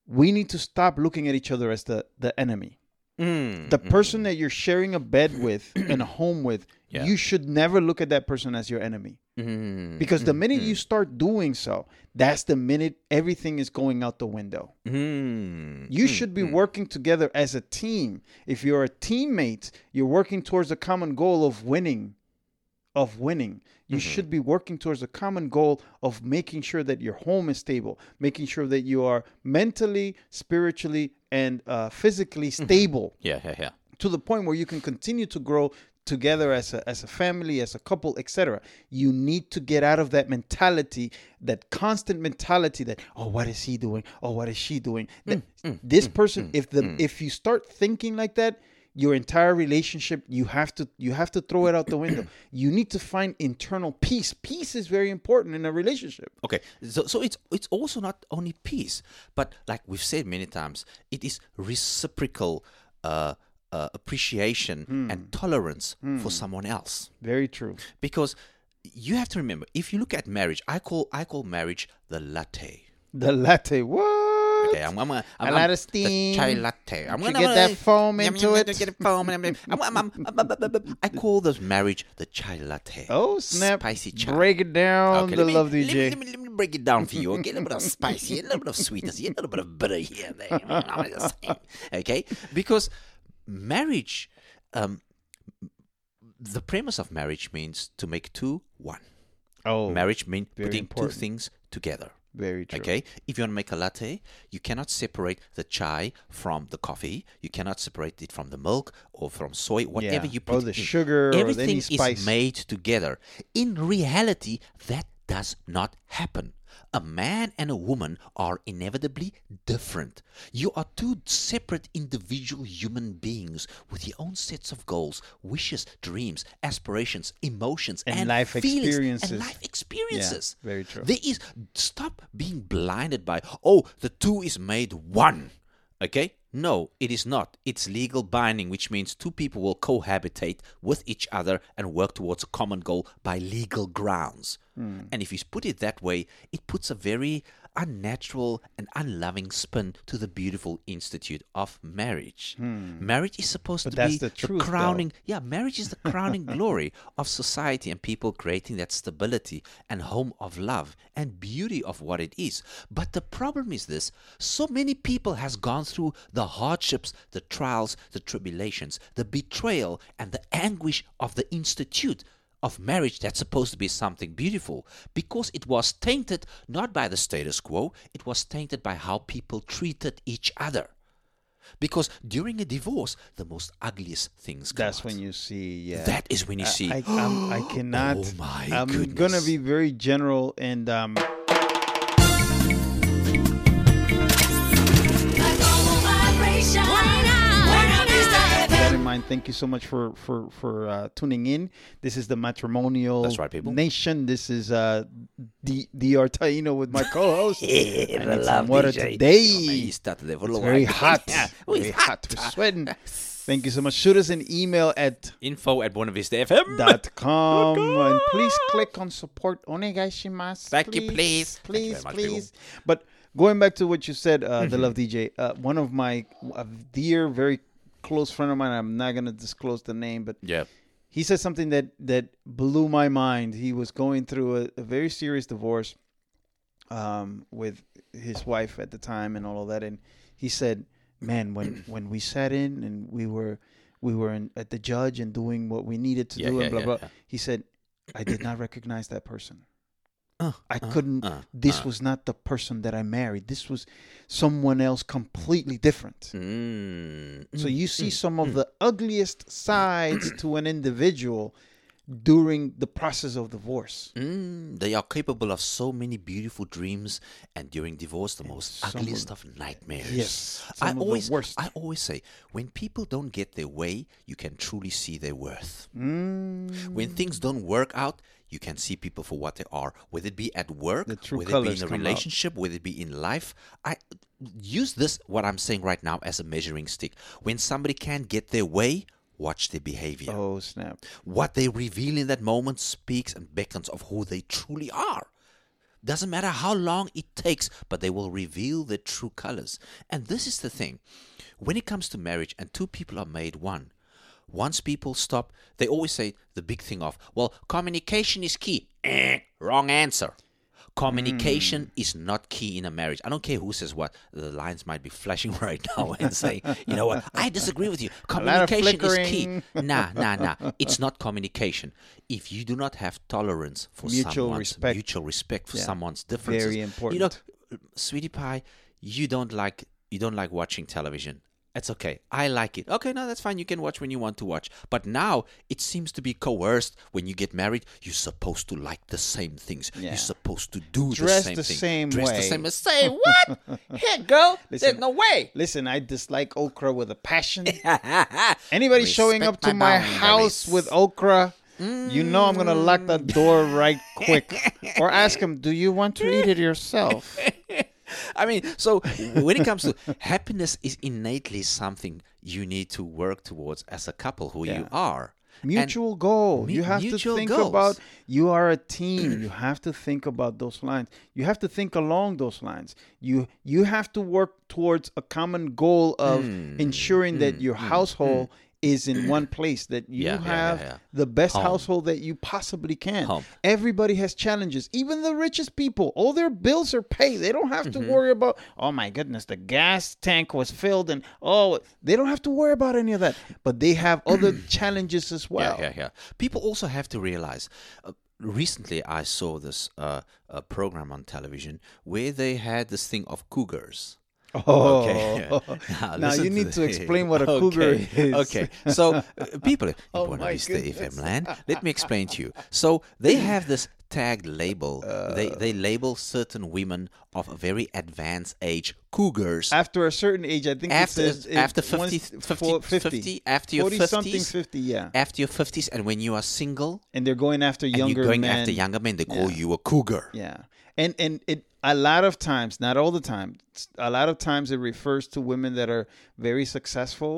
we need to stop looking at each other as the the enemy Mm, the person that you're sharing a bed with and a home with Yeah. you should never look at that person as your enemy mm, because the minute you start doing so that's the minute everything is going out the window mm, you should be working together as a team. If you're a teammate, you're working towards a common goal of winning. Of winning. You mm-hmm. should be working towards a common goal of making sure that your home is stable, making sure that you are mentally, spiritually, and uh, physically mm-hmm. stable yeah, yeah, yeah. to the point where you can continue to grow together as a, as a family, as a couple, etc. You need to get out of that mentality, that constant mentality that oh, what is he doing? Oh, what is she doing? That- mm, mm, this mm, person, if the if you start thinking like that, your entire relationship you have to you have to throw it out the window. you need to find internal peace. Peace is very important in a relationship. Okay, so so it's it's also not only peace, but like we've said many times, it is reciprocal uh, uh, appreciation and tolerance for someone else. Very true. Because you have to remember, if you look at marriage, I call I call marriage the latte. The latte. What? Okay, I'm, I'm, I'm, I'm, lot of The steam. chai latte. I'm gonna get that foam into it. Get foam. I call this marriage the chai latte. Oh snap! Spicy chai. Break it down, Okay, the me, love let me- DJ. Let me, let me break it down for you. Okay, a little bit of spicy, a little bit of sweetness, a little bit of bitter here and there. you know, I'm just saying. Okay, because marriage, um, the premise of marriage means to make two one. Oh, Marriage means putting important. two things together. Very true. Okay, if you want to make a latte, you cannot separate the chai from the coffee. You cannot separate it from the milk or from soy, whatever Yeah, you or put the in. sugar or any Everything is made together. In reality, that does not happen. A man and a woman are inevitably different. You are two separate individual human beings with your own sets of goals, wishes, dreams, aspirations, emotions, And and, life feelings, experiences. And life experiences. Yeah, very true. There is stop being blinded by oh the two is made one. Okay? No, it is not. It's legal binding, which means two people will cohabitate with each other and work towards a common goal by legal grounds. Hmm. And if you put it that way, it puts a very unnatural and unloving spin to the beautiful institute of marriage. Hmm. Marriage is supposed But to be the truth, though. crowning yeah, marriage is the crowning glory of society and people creating that stability and home of love and beauty of what it is. But the problem is this, so many people has gone through the hardships, the trials, the tribulations, the betrayal and the anguish of the institute of marriage that's supposed to be something beautiful because it was tainted not by the status quo, it was tainted by how people treated each other. Because during a divorce, the most ugliest things come That's out. when you see. Yeah. That is when you see. I, I'm, I cannot. Oh my I'm gonna be very general and um. With that in mind, thank you so much for for for uh, tuning in. This is the matrimonial That's right, people. nation. This is uh the the Taino with my co-host. Yeah, I it's water DJ. today. Oh, man, you started there for a It's very hot. Yeah. Very hot. We're sweating. Thank you so much. Shoot us an email at Info at Buena Vista FM. dot com and please click on support onegaishimasu. Thank you, please. Thank you please much, please but going back to what you said uh, Mm-hmm. Da Luv DJ uh, one of my a dear very close friend of mine i'm not going to disclose the name but Yeah. he said something that that blew my mind. He was going through a, a very serious divorce um, with his wife at the time and all of that and he said man when when we sat in and we were we were in, at the judge and doing what we needed to Yeah, do yeah, and blah yeah, blah he said i did not recognize that person Uh, I uh, couldn't. uh, this uh. was not the person that I married. This was someone else completely different. Mm, So you see some of the ugliest sides to an individual during the process of divorce. Mm, they are capable of so many beautiful dreams, and during divorce, the most ugliest of nightmares. Yes, I of always, worst. I always say, when people don't get their way, you can truly see their worth. Mm, When things don't work out, you can see people for what they are, whether it be at work, whether it be in a come out. relationship, whether it be in life. I use this what I'm saying right now as a measuring stick. When somebody can't get their way, watch their behavior. oh snap! What they reveal in that moment speaks and beckons of who they truly are. Doesn't matter how long it takes, but they will reveal their true colors. And this is the thing. When it comes to marriage and two people are made one, once people stop, they always say the big thing of, well, communication is key. Eh, wrong answer. Communication is not key in a marriage. I don't care who says what. The lines might be flashing right now and saying, you know what, I disagree with you. Communication is key. Nah, nah, nah. It's not communication. If you do not have tolerance for Mutual someone's respect. mutual respect for Yeah. someone's differences, Very important. You know, sweetie pie, you don't like you don't like watching television. It's okay. I like it. Okay, no, that's fine. You can watch when you want to watch. But now it seems to be coerced. When you get married, you're supposed to like the same things. Yeah. You're supposed to do Dress the same the thing. same Dress the way. same. Say what? Hey, girl. There's Listen, no way. Listen, I dislike okra with a passion. Anybody showing up to my my house with okra, you know I'm gonna lock that door right quick, or ask him, "Do you want to eat it yourself?" I mean, so when it comes to happiness, is innately something you need to work towards as a couple who you Yeah. are. And- Mutual goal. mu- you have to think goals. about. You are a team. you have to think about those lines. You have to think along those lines. You you have to work towards a common goal of Hmm. ensuring that hmm. your hmm. household hmm. Is in one place. That you Yeah, yeah, yeah, have yeah. the best Home. household that you possibly can. Home. Everybody has challenges. Even the richest people, all their bills are paid. They don't have Mm-hmm. to worry about, oh my goodness, the gas tank was filled and oh, they don't have to worry about any of that. But they have other challenges as well. Yeah, yeah, yeah. People also have to realize. Uh, recently, I saw this uh, uh, program on television where they had this thing of cougars. Oh, Okay. now, listen you need to the- explain what a Okay, cougar is. Okay, so uh, people, in Oh Buena Vista. FM land, let me explain to you. So they have this tagged label. they Uh. they label certain women of a very advanced age cougars. After a certain age, I think After it says it- after once- 50, 50, for 50, after your 40 something, 50s, 50, yeah. after your 50s, and when you are single, And they're going after and younger you're going men. after younger men, they call Yeah. you a cougar. Yeah, and and it a lot of times, not all the time, a lot of times it refers to women that are very successful,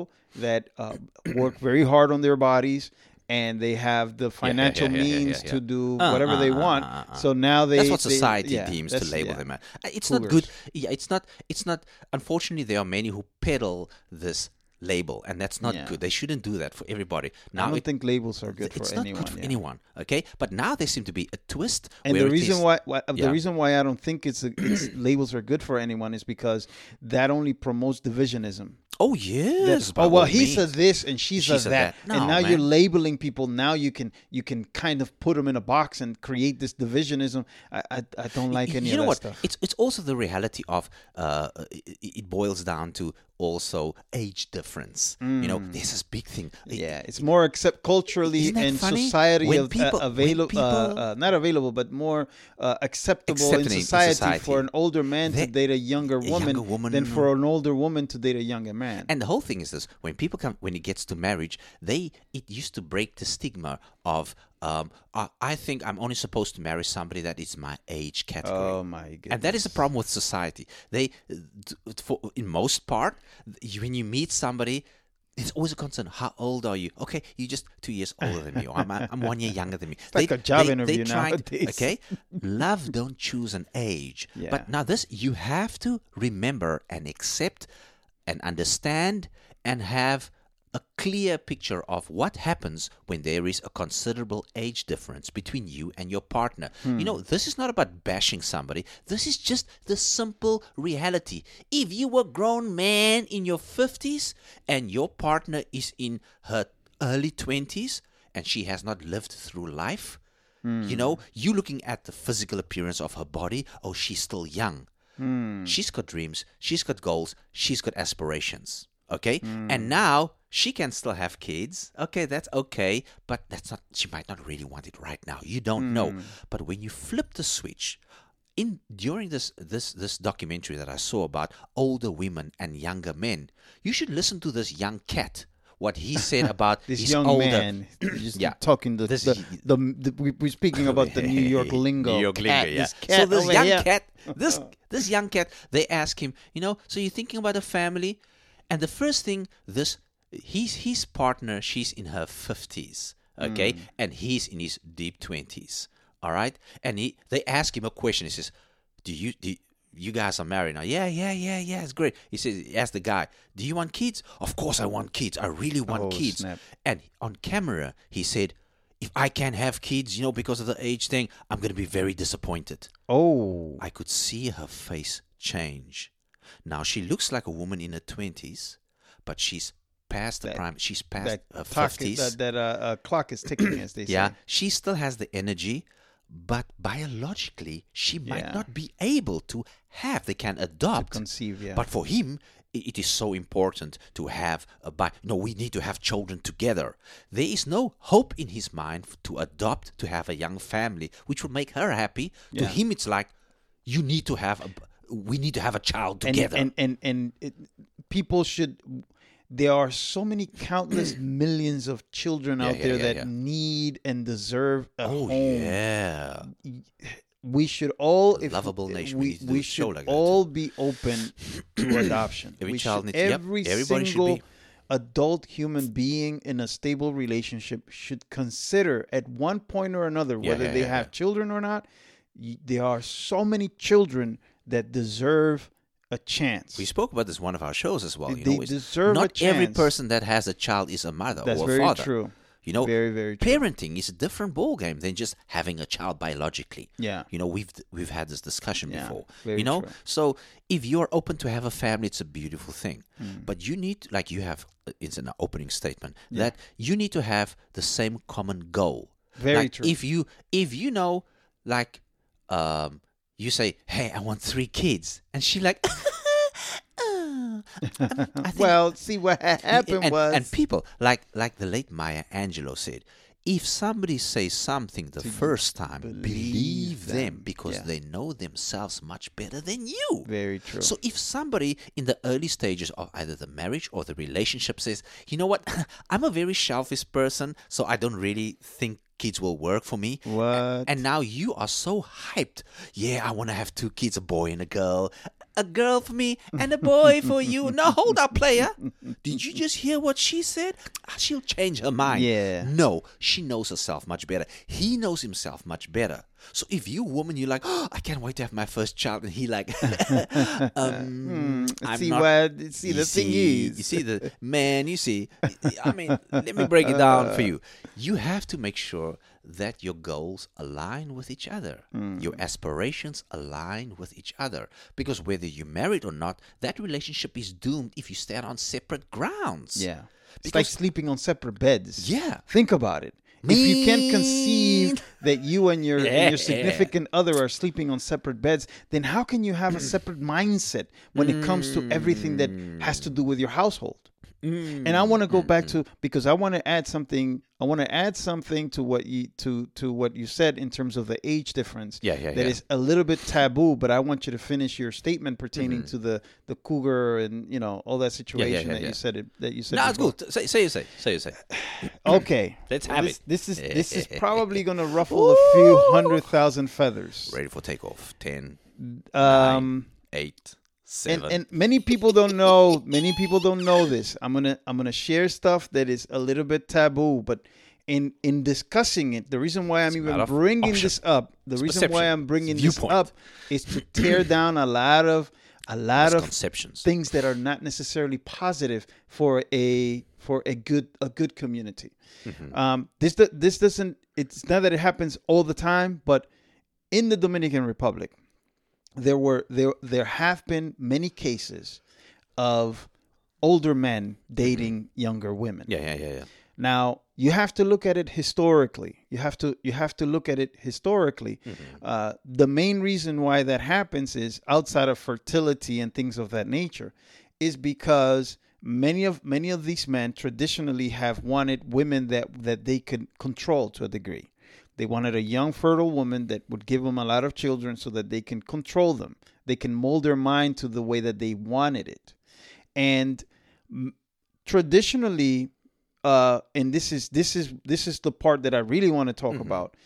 that uh, work very hard on their bodies, and they have the financial yeah, yeah, yeah, means yeah. to do Uh, whatever uh, they uh, want. uh, uh. So now they That's what they- society yeah, deems to label yeah. them. as. Uh, It's not good. Yeah, it's not. It's not. Unfortunately, there are many who peddle this label, and that's not Yeah. good. They shouldn't do that for everybody. I Now, don't it, think labels are good it's for not anyone. good for yeah. anyone. Okay, but now there seem to be a twist. And where the reason is- why, why Yeah. the reason why I don't think it's, it's labels are good for anyone is because that only promotes divisionism. Oh yes. oh well, he he's a this and she a that, that. and No, now you're labeling people. Now you can you can kind of put them in a box and create this divisionism. I I, I don't like any you of know that what? stuff. It's it's also the reality of uh, it boils down to also age difference. You know, there's this big thing. Mm. yeah, it's more accept culturally and funny? society When of, people- uh, available, uh, uh, not available, but more uh, acceptable in Accepted in society, society. for an older man to date a younger a woman, younger woman- than for an older woman to date a younger man. And the whole thing is this: when people come, when it gets to marriage, they it used to break the stigma of um, I, I think I'm only supposed to marry somebody that is my age category. oh my goodness! And that is a problem with society. They, for, in most part, when you meet somebody, it's always a concern. How old are you? Okay, you're just two years older than me. Or I'm, I'm one year younger than me. like a job interview nowadays. Okay, love don't choose an age. Yeah. But now this, you have to remember and accept, and understand, and have a clear picture of what happens when there is a considerable age difference between you and your partner. You know, this is not about bashing somebody. This is just the simple reality. If you were a grown man in your 50s and your partner is in her early 20s and she has not lived through life, you know, you looking at the physical appearance of her body, oh, she's still young. Hmm. She's got dreams, she's got goals, she's got aspirations. Okay? Hmm. And now she can still have kids. Okay, that's okay, but that's not. She might not really want it right now. You don't know. Hmm. But when you flip the switch, in during this this this documentary that I saw about older women and younger men, you should listen to this young cat. What he said about This his young older, man, just Yeah. talking the, This- the, the, the we, we're speaking about the New York lingo. New York cat, lingo, yeah. This cat so this young here. cat, this this young cat, they ask him, you know, so you're thinking about a family, and the first thing, this he's his partner, she's in her fifties, okay, Mm. and he's in his deep twenties, all right, and he they ask him a question. He says, "Do you do?" You guys are married now. Yeah, yeah, yeah, yeah. It's great. He says, he asked the guy, Do you want kids? Of course I want kids. I really want Oh, kids. snap. And on camera, he said, if I can't have kids, you know, because of the age thing, I'm going to be very disappointed. Oh, I could see her face change. Now she looks like a woman in her 20s, but she's past the That- prime. She's past that clock, 50s. that, that uh, uh, clock is ticking, as they say. yeah, she still has the energy, but biologically, she might Yeah. not be able to have. They can adopt. conceive, yeah. But for him, it is so important to have a bi- no we need to have children together there is no hope in his mind to adopt to have a young family which will make her happy to him it's like you need to have a we need to have a child and together and and and it, people should. There are so many countless millions of children out yeah, there yeah, that yeah. need and deserve a oh home. yeah We should all, if lovable nation. We we, we should like that, all be open to adoption. Every we child should, needs- yep, every everybody should single adult human being in a stable relationship should consider at one point or another Yeah, whether yeah, they yeah, have yeah. children or not. There are so many children that deserve a chance. we spoke about this one of our shows as well you They know it's deserve a not every person that has a child is a mother That's or a very father true. you know Very, very true. parenting is a different ballgame than just having a child biologically Yeah. you know we've we've had this discussion Yeah, before you know true. so if you're open to have a family it's a beautiful thing Hmm. but you need like you have uh, it's an opening statement that you need to have the same common goal Very like true. if you if you know like um you say hey i want three kids and she like "Uh, I think Well, see what happened and, was and people like like the late Maya Angelou said, if somebody says something the first time, believe, believe them, them. because Yeah. they know themselves much better than you. very true. So if somebody in the early stages of either the marriage or the relationship says, you know what, I'm a very selfish person, so I don't really think kids will work for me. What? And now you are so hyped. Yeah, I want to have two kids, a boy and a girl. A girl for me and a boy for you. No, hold up, player. Did you just hear what she said? Ah, She'll change her mind. Yeah. No, she knows herself much better. He knows himself much better. So if you woman, you're like, oh, I can't wait to have my first child, and he like, um, I'm see not- what? See the thing see- is, you see the man. You see, I mean, let me break it down for you. You have to make sure that your goals align with each other, Hmm. your aspirations align with each other. Because whether you're married or not, that relationship is doomed if you stand on separate grounds. Yeah. It's like sleeping on separate beds. Yeah. Think about it. If you can't conceive that you and your and your significant other are sleeping on separate beds, then how can you have a separate mindset when it comes to everything that has to do with your household? And I want to go back to because I want to add something. I want to add something to what you to to what you said in terms of the age difference. Yeah, yeah, That yeah. is a little bit taboo, but I want you to finish your statement pertaining to the the cougar and you know all that situation Mm-hmm. yeah, that yeah. you said it that you said. No, it's before. good. Say, say you say. Say you say. Okay, Let's have this, it. This is this is probably going to ruffle a few hundred thousand feathers. Ready for takeoff. Ten, Um, eight, and seven. and many people don't know. Many people don't know this. I'm gonna I'm gonna share stuff that is a little bit taboo, but. In, in discussing it, the reason why I'm even bringing option. this up, the It's reason perception. why I'm bringing this up is to tear down a lot of a lot of Misconceptions. things that are not necessarily positive for a for a good a good community. Mm-hmm. Um, this this doesn't. It's not that it happens all the time, but in the Dominican Republic, there were there there have been many cases of older men dating younger women. Yeah, yeah, yeah, yeah. Now you have to look at it historically. You have to you have to look at it historically. Uh, the main reason why that happens is outside of fertility and things of that nature, is because many of many of these men traditionally have wanted women that that they could control to a degree. They wanted a young, fertile woman that would give them a lot of children so that they can control them. They can mold their mind to the way that they wanted it. And traditionally, uh, and this is this is this is the part that I really want to talk about.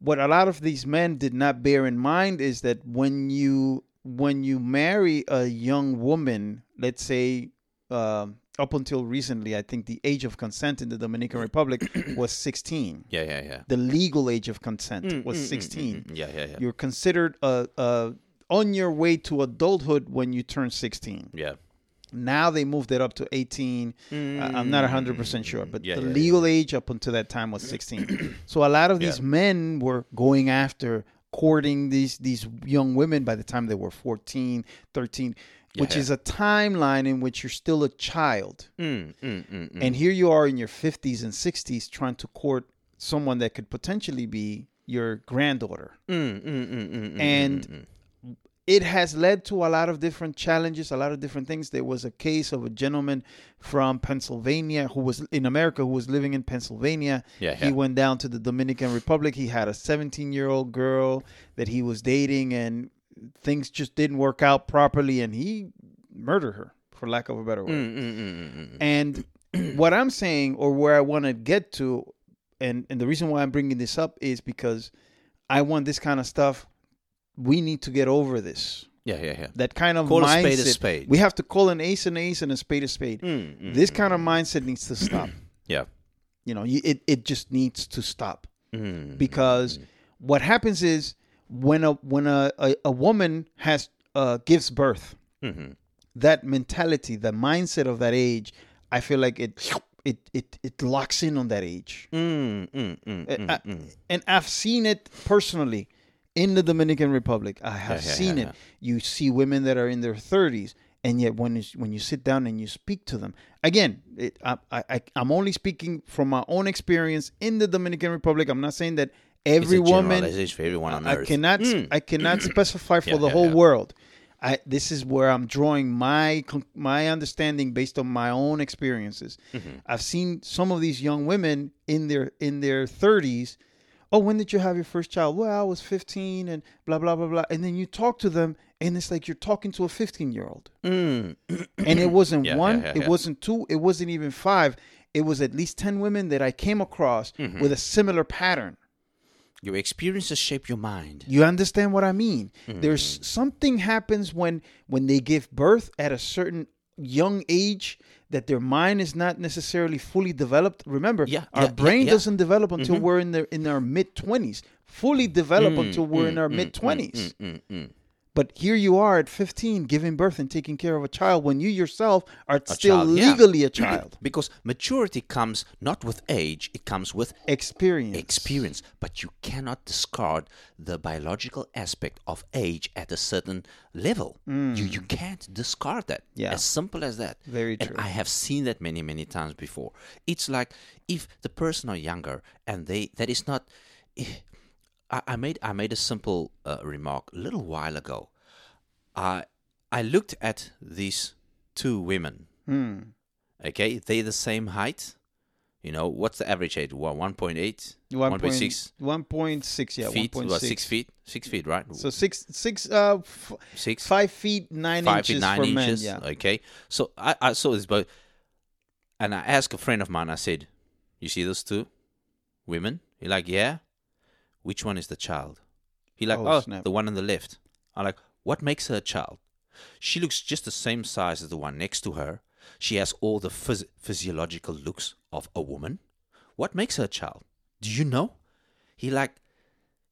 What a lot of these men did not bear in mind is that when you when you marry a young woman, let's say um up until recently, I think the age of consent in the Dominican Republic was 16. Yeah, yeah, yeah. The legal age of consent Mm, was mm, mm, 16. mm, mm. Yeah, yeah, yeah. You're considered uh, uh, on your way to adulthood when you turn 16. yeah. Now they moved it up to 18. I- I'm not 100% sure, but Mm. Yeah, the yeah, yeah. legal age up until that time was 16. so a lot of these Yeah. men were going after courting these these young women by the time they were 14, 13, which yeah. is a timeline in which you're still a child. Mm, mm, mm, mm. And here you are in your 50s and 60s trying to court someone that could potentially be your granddaughter. Mm, mm, And it has led to a lot of different challenges, a lot of different things. There was a case of a gentleman from Pennsylvania who was in America who was living in Pennsylvania. Yeah, He went down to the Dominican Republic. He had a 17 year old girl that he was dating, and things just didn't work out properly, and he murdered her, for lack of a better word. Mm, mm, mm. And what I'm saying, or where I want to get to, and, and the reason why I'm bringing this up is because I want this kind of stuff. We need to get over this. Yeah, yeah, yeah. That kind of Call a spade a spade. We have to call an ace an ace and a spade a spade. Mm, mm, this kind of mindset needs to stop. Yeah. You know, you, it it just needs to stop Mm, because what happens is when a when a a, a woman has uh, gives birth, mhm. that mentality, the mindset of that age, I feel like it it it it locks in on that age. Mm, mm, mm, Uh, mm, uh, mm. And I've seen it personally in the Dominican Republic. I have Yeah, yeah, seen yeah, it. You see women that are in their 30s, and yet when you, when you sit down and you speak to them, again, it, I, I, I- I'm only speaking from my own experience in the Dominican Republic. I'm not saying that every woman. for everyone on I earth. cannot Mm. I cannot specify for Yeah, the yeah, whole yeah. world. I this is where I'm drawing my my understanding based on my own experiences. Mm-hmm. I've seen some of these young women in their in their 30s. Oh, when did you have your first child? Well, I was 15 and blah blah blah blah. And then you talk to them and it's like you're talking to a 15 year old. Mm. And it wasn't Yeah, one, yeah, yeah, it yeah. wasn't two, it wasn't even five. It was at least 10 women that I came across Mm-hmm. with a similar pattern. Your experiences shape your mind. You understand what I mean? Mm. There's something happens when when they give birth at a certain young age that their mind is not necessarily fully developed. Remember, yeah, our yeah, brain yeah, doesn't develop until mm-hmm. we're in the in our mid 20s. Fully develop mm, until we're mm, in our mm, mm, mid 20s. But here you are at 15 giving birth and taking care of a child when you yourself are still child, yeah. legally a child. Because maturity comes not with age, it comes with Experience. experience. But you cannot discard the biological aspect of age at a certain level. You you can't discard that. Mm. Yeah. As simple as that. Very and true. I have seen that many, many times before. It's like if the person are younger and they that is not I, I made I made a simple uh, remark a little while ago. I I looked at these two women. Hmm. Okay, they the same height. You know what's the average age? What one point eight, one point six 1.6, yeah, feet? 1.6. What six feet? Six feet, right? So six, six, uh, f- six, five feet nine five inches feet nine for inches. men. Yeah. Okay, so I, I saw this boat, and I asked a friend of mine. I said, "You see those two women?" He like, "Yeah." Which one is the child? He like, Oh, "Oh, snap. the one on the left." I'm like, "What makes her a child?" She looks just the same size as the one next to her. She has all the phys- physiological looks of a woman. What makes her a child? Do you know? He like,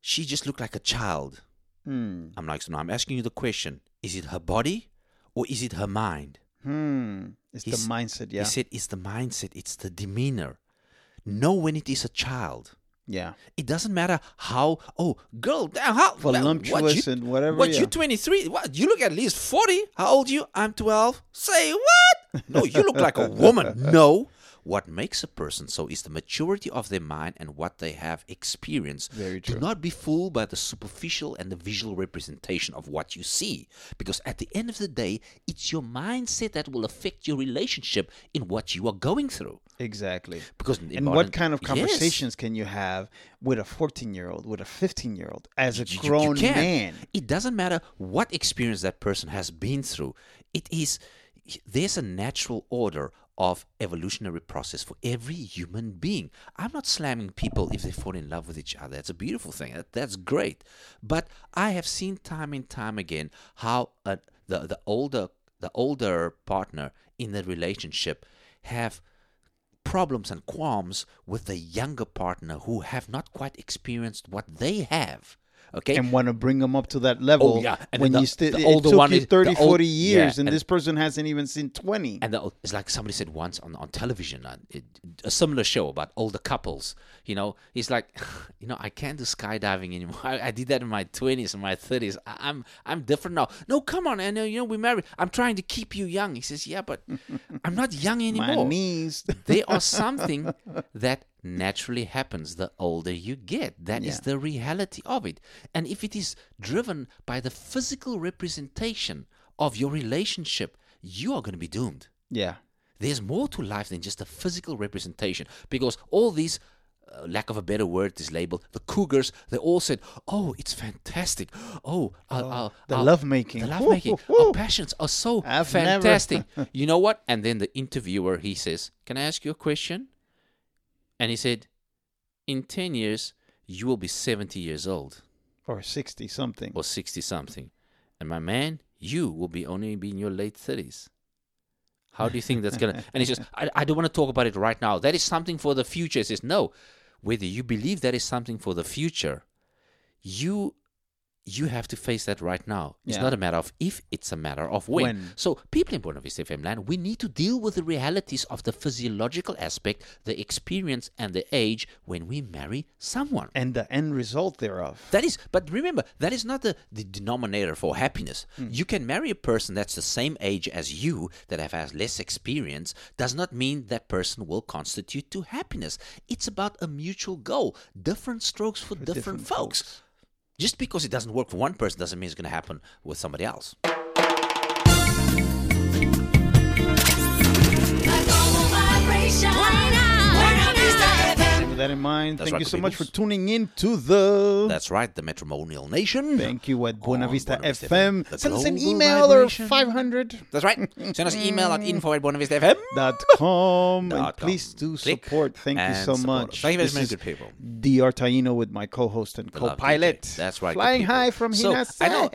she just looked like a child. Hmm. I'm like, so now I'm asking you the question: Is it her body, or is it her mind? Hmm. It's He's- the mindset. Yeah. He said it's the mindset, it's the demeanor. Know when it is a child. Yeah. It doesn't matter how. Oh, girl, damn, how Voluptuous what, you, and whatever. What yeah. you 23? What you look at least 40? How old you? I'm 12. Say what? No, you look like a woman. No. what makes a person so is the maturity of their mind and what they have experienced. Very true. Do not be fooled by the superficial and the visual representation of what you see, because at the end of the day, it's your mindset that will affect your relationship in what you are going through. Exactly. Because And modern- what kind of Yes. conversations can you have with a 14 year old, with a 15 year old, as a You- you grown can. man? It doesn't matter what experience that person has been through. It is there's a natural order of evolutionary process for every human being. I'm not slamming people if they fall in love with each other. That's a beautiful thing. That, that's great. But I have seen time and time again how uh, the the older the older partner in the relationship have problems and qualms with the younger partner who have not quite experienced what they have. Okay, and want to bring them up to that level Oh, yeah. And when then you the- still it older took one you 30 the old- 40 yeah, years and, and- this person hasn't even seen 20 and the, it's like somebody said once on, on television, uh, it, a similar show about older couples. You know, he's like, you know, I can't do skydiving anymore. I, I did that in my twenties and my thirties. I'm I'm different now. No, come on, and uh, you know we married. I'm trying to keep you young. He says, yeah, but I'm not young anymore. my knees they are something that naturally happens the older you get. That is Yeah. the reality of it. And if it is driven by the physical representation of your relationship, you are going to be doomed. yeah There's more to life than just a physical representation because all these. Uh, lack of a better word, this label, the Cougars, they all said, "Oh, it's fantastic! Oh, uh, the uh, lovemaking. the Woo, lovemaking, woo, woo. our passions are so I've fantastic." you know what? And then the interviewer he says, "Can I ask you a question?" And he said, "In ten years, you will be seventy years old or 60 something or sixty something, and my man, you will be only be in your late thirties. How do you think that's gonna?" and he says, I, "I don't want to talk about it right now. That is something for the future." He says, "No, whether you believe that is something for the future, you." You have to face that right now. It's Yeah. not a matter of if, it's a matter of when. When. So, people in Buena Vista FM land, we need to deal with the realities of the physiological aspect, the experience, and the age when we marry someone. and the end result thereof That is, but remember, that is not the, the denominator for happiness. Hmm. You can marry a person that's the same age as you, that have has less experience, does not mean that person will constitute to happiness. It's about a mutual goal. Different strokes for, different, different folks. Just because it doesn't work for one person doesn't mean it's going to happen with somebody else. With that in mind That's thank right, you so much for tuning in to the That's right, the matrimonial nation. thank you at Buena Vista Buena Vista FM FM, send us an email or 500 That's right. Send us an email at info at buenavistafm. dot com and please do Click support thank you so much Thank you very much, good people. Dr. Taino with my co-host and co-pilot That's right. flying high from so, Hinasa I know,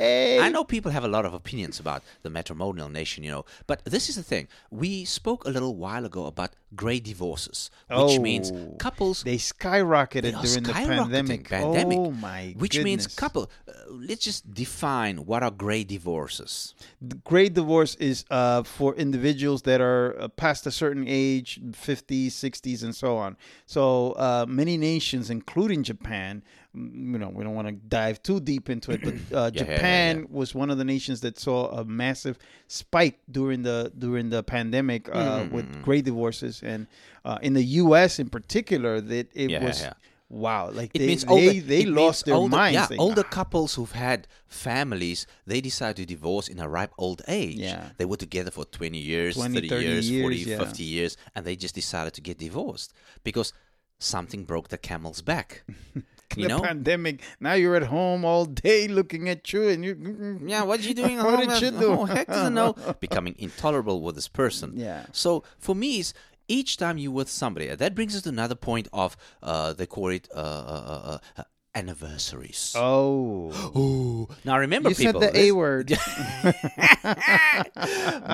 I know people have a lot of opinions about the matrimonial nation, you know, but this is the thing. We spoke a little while ago about grey divorces, which means Oh, couples they skyrocketed they during the pandemic. pandemic, Oh my which means couple. Uh, let's just define what are grey divorces. The Great divorce is uh, for individuals that are uh, past a certain age, 50s, 60s, and so on. So uh, many nations, including Japan, you know, we don't want to dive too deep into it, but uh, Yeah, yeah, yeah, Japan yeah. was one of the nations that saw a massive spike during the during the pandemic uh, Mm-hmm, with great divorces, and uh, in the U.S. in particular, that it was. Wow, like It they means they, older, they it means lost their older, minds. Yeah, They- older couples who've had families, they decide to divorce in a ripe old age. Yeah. They were together for 20 years, 20, 30, 30 years, years, 40, yeah. 50 years, and they just decided to get divorced because something broke the camel's back. you the know? pandemic. Now you're at home all day looking at you, and you. Yeah, what are you doing? What home? did you do? Oh, heck doesn't know. Becoming intolerable with this person. Yeah. So for me, is each time you with somebody, that brings us to another point of uh, they call it uh, uh, uh, uh, anniversaries. Oh, Oh, now remember, you said people. the A word.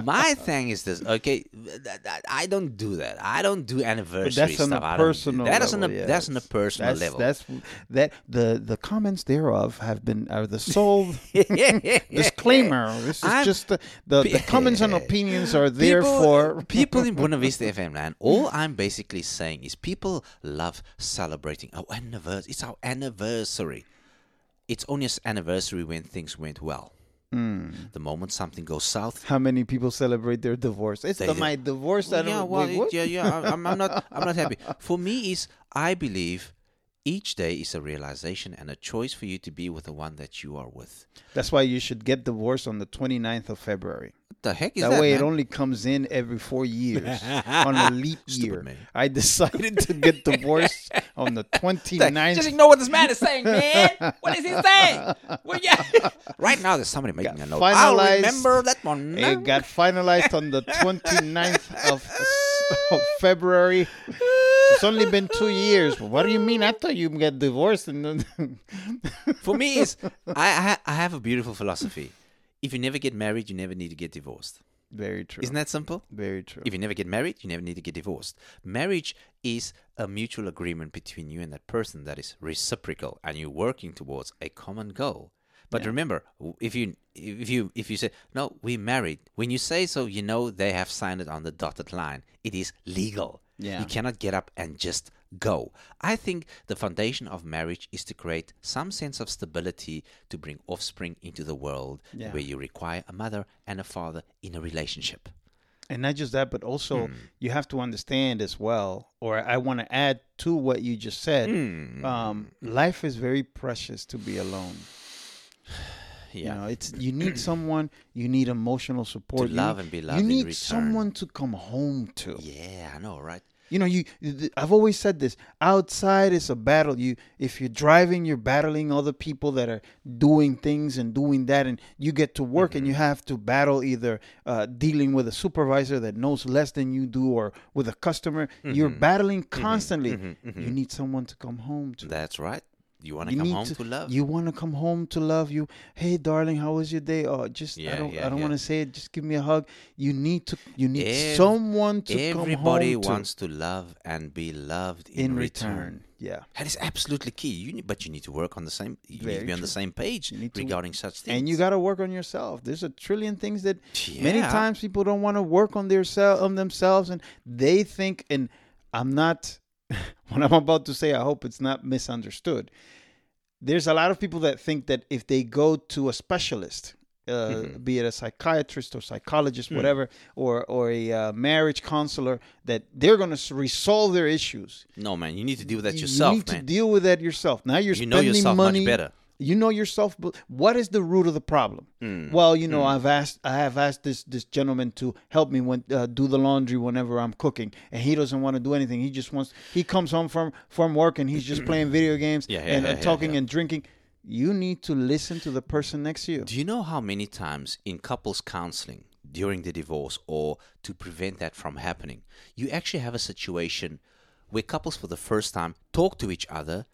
My thing is this. Okay, I don't do that. I don't do anniversary That's on stuff. a I don't- personal. That is on a level, that's on a personal that's, level. That's that the the comments thereof have been are the sole disclaimer. This is I'm- just the, the the comments and opinions are there people, for people in Buena Vista FM land. All I'm basically saying is people love celebrating our anniversary. It's our anniversary. It's only an anniversary when things went well. Hmm. The moment something goes south, How many people celebrate their divorce? It's They- the, my divorce. I don't yeah, well, Wait, yeah, yeah. I'm, I'm not. I'm not happy. For me, is I believe each day is a realization and a choice for you to be with the one that you are with. That's why you should get divorced on the 29th of February. What the heck is That, that? way, it only comes in every four years on a leap year. man. I decided to get divorced on the 29th. Just ignore what this man is saying, man. What is he saying? Well, yeah. right now, there's somebody making a note. I'll remember that one. It got finalized on the 29th of, of February. It's only been two years. What do you mean? I thought you get divorced and then For me, is I, I I have a beautiful philosophy. If you never get married, you never need to get divorced. Very true. Isn't that simple? very true? If you never get married, you never need to get divorced. Marriage is a mutual agreement between you and that person that is reciprocal, and you're working towards a common goal. But remember, if you if you if you say no, we married, when you say so, you know they have signed it on the dotted line. It is legal. Yeah. You cannot get up and just go. I think the foundation of marriage is to create some sense of stability to bring offspring into the world Yeah. where you require a mother and a father in a relationship. And not just that, but also Hmm. you have to understand as well, or I want to add to what you just said. Hmm. Um, life is very precious to be alone. Yeah. You know, it's you need someone, you need emotional support, To you love need- and be loved You need someone to come home to. Yeah, I know, right? You know, you. I've always said this. Outside is a battle. You, if you're driving, you're battling other people that are doing things and doing that, and you get to work and you Mm-hmm. have to battle either uh, dealing with a supervisor that knows less than you do, or with a customer. You're Mm-hmm. battling constantly. You need someone to come home to. That's right. You want to come home to, love? You want to come home to love you. Hey, darling, how was your day? Oh, just I don't yeah, I don't yeah. want to say it. Just give me a hug. You need to. You need Ev- someone to Everybody come home wants to love and be loved in, in return. return. Yeah. That is absolutely key. You need, but you need to work on the same. You need to be on the same page need to- regarding such things. and you got to work on yourself. There's a trillion things that many times people don't want to work on their sel- on um, themselves, and they think. And I'm not. what I'm about to say, I hope it's not misunderstood. There's a lot of people that think that if they go to a specialist, uh, Mm-hmm. be it a psychiatrist or psychologist, Hmm. whatever, or or a uh, marriage counselor, that they're going to resolve their issues. no, man, you need to deal with that yourself. You need man. to deal with that yourself. Now you're you know spending yourself money. much better. You know yourself. What is the root of the problem? Hmm. Well, you know, I've asked, I have asked this this gentleman to help me when uh, do the laundry whenever I'm cooking, and he doesn't want to do anything. He just wants. He comes home from from work and he's just playing video games Yeah, yeah, and yeah, yeah, talking and drinking. You need to listen to the person next to you. Do you know how many times in couples counseling during the divorce or to prevent that from happening, you actually have a situation where couples for the first time talk to each other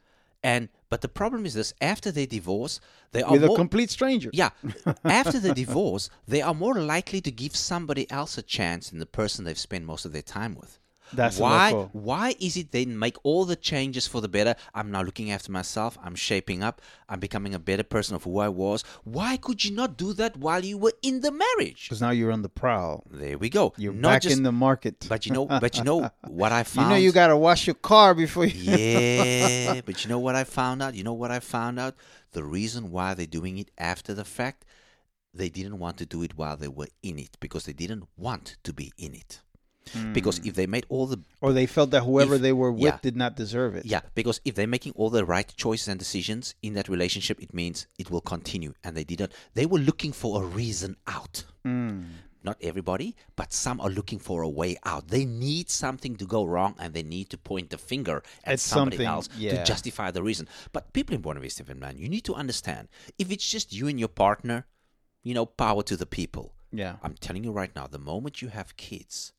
and but the problem is this after they divorce they are With a more, complete stranger. yeah after the divorce they are more likely to give somebody else a chance than the person they've spent most of their time with That's why why is it then make all the changes for the better i'm now looking after myself i'm shaping up i'm becoming a better person of who i was why could you not do that while you were in the marriage Because now you're on the prowl. there we go You're not back just in the market. but you know but you know what i found you know you got to wash your car before you. yeah, but you know what I found out? You know what I found out? The reason why they're doing it after the fact, they didn't want to do it while they were in it because they didn't want to be in it. Because hmm. if they made all the Or they felt that whoever If- they were with yeah. did not deserve it. yeah, because if they're making all the right choices and decisions in that relationship, it means it will continue. And they didn't. They were looking for a reason out. Hmm. Not everybody, but some are looking for a way out. They need something to go wrong, and they need to point the finger at At somebody else yeah. to justify the reason. But people in Buena Vista, man, you need to understand if it's just you and your partner, you know, power to the people. Yeah. I'm telling you right now, the moment you have kids,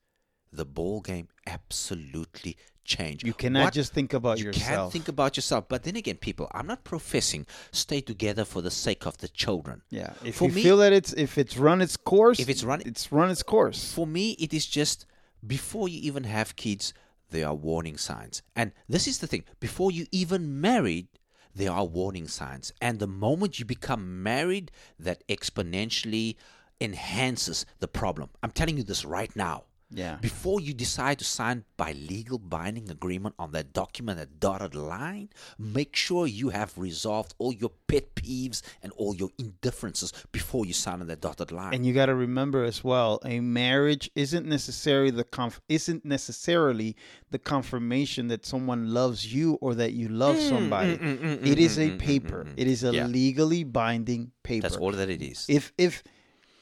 the ball game absolutely change. You cannot What- just think about you yourself. You can't think about yourself. But then again, people, I'm not professing stay together for the sake of the children. Yeah, if For you me- feel that it's if it's run its course, If it's run- it's run its course. For me, it is just before you even have kids, there are warning signs. And this is the thing: before you even married, there are warning signs. And the moment you become married, that exponentially enhances the problem. I'm telling you this right now. Yeah. Before you decide to sign by legal binding agreement on that document, that dotted line, make sure you have resolved all your pet peeves and all your indifferences before you sign on that dotted line. And you got to remember as well, a marriage isn't necessarily the conf- isn't necessarily the confirmation that someone loves you or that you love Mm, somebody. Mm, mm, mm, it is a paper. It is a Yeah. legally binding paper. That's all that it is. if if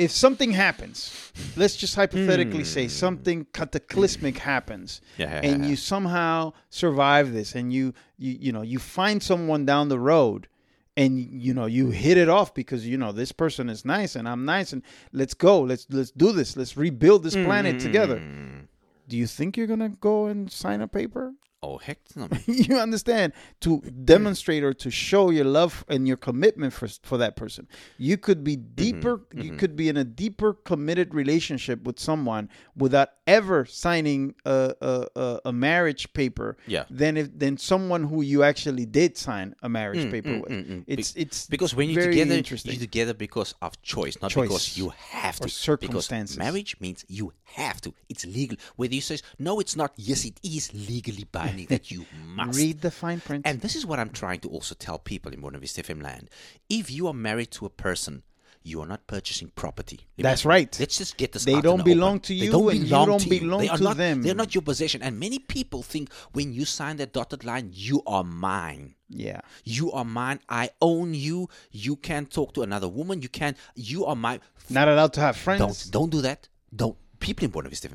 if something happens, let's just hypothetically say something cataclysmic happens, Hmm. Yeah. and you somehow survive this, and you you you know you find someone down the road, and you know you hit it off because you know this person is nice and I'm nice, and let's go, let's let's do this, let's rebuild this planet together. Mm. Do you think you're gonna go and sign a paper? Oh heck no. you understand to demonstrate or to show your love and your commitment for for that person you could be Mm-hmm. deeper you could be in a deeper committed relationship with someone without ever signing a a, a, marriage paper Yeah. than if than someone who you actually did sign a marriage paper with mm, mm. it's it's Because when you're together, interesting you're together because of choice, not Choice. because you have to. Or circumstances. Because marriage means you have to. It's legal. Whether you say no, it's not. Yes, it is legally binding that you must. read the fine print And this is what I'm trying to also tell people in Buena Vista FM land. If you are married to a person, you are not purchasing property. That's right. Let's just get this. They don't belong open. to They you don't and you don't to you. belong They are to not, them. They're not your possession. And many people think when you sign that dotted line, you are mine. yeah You are mine. I own you. You can't talk to another woman. You can't. You are my. not allowed to have friends Don't don't do that. Don't. People in Buena Vista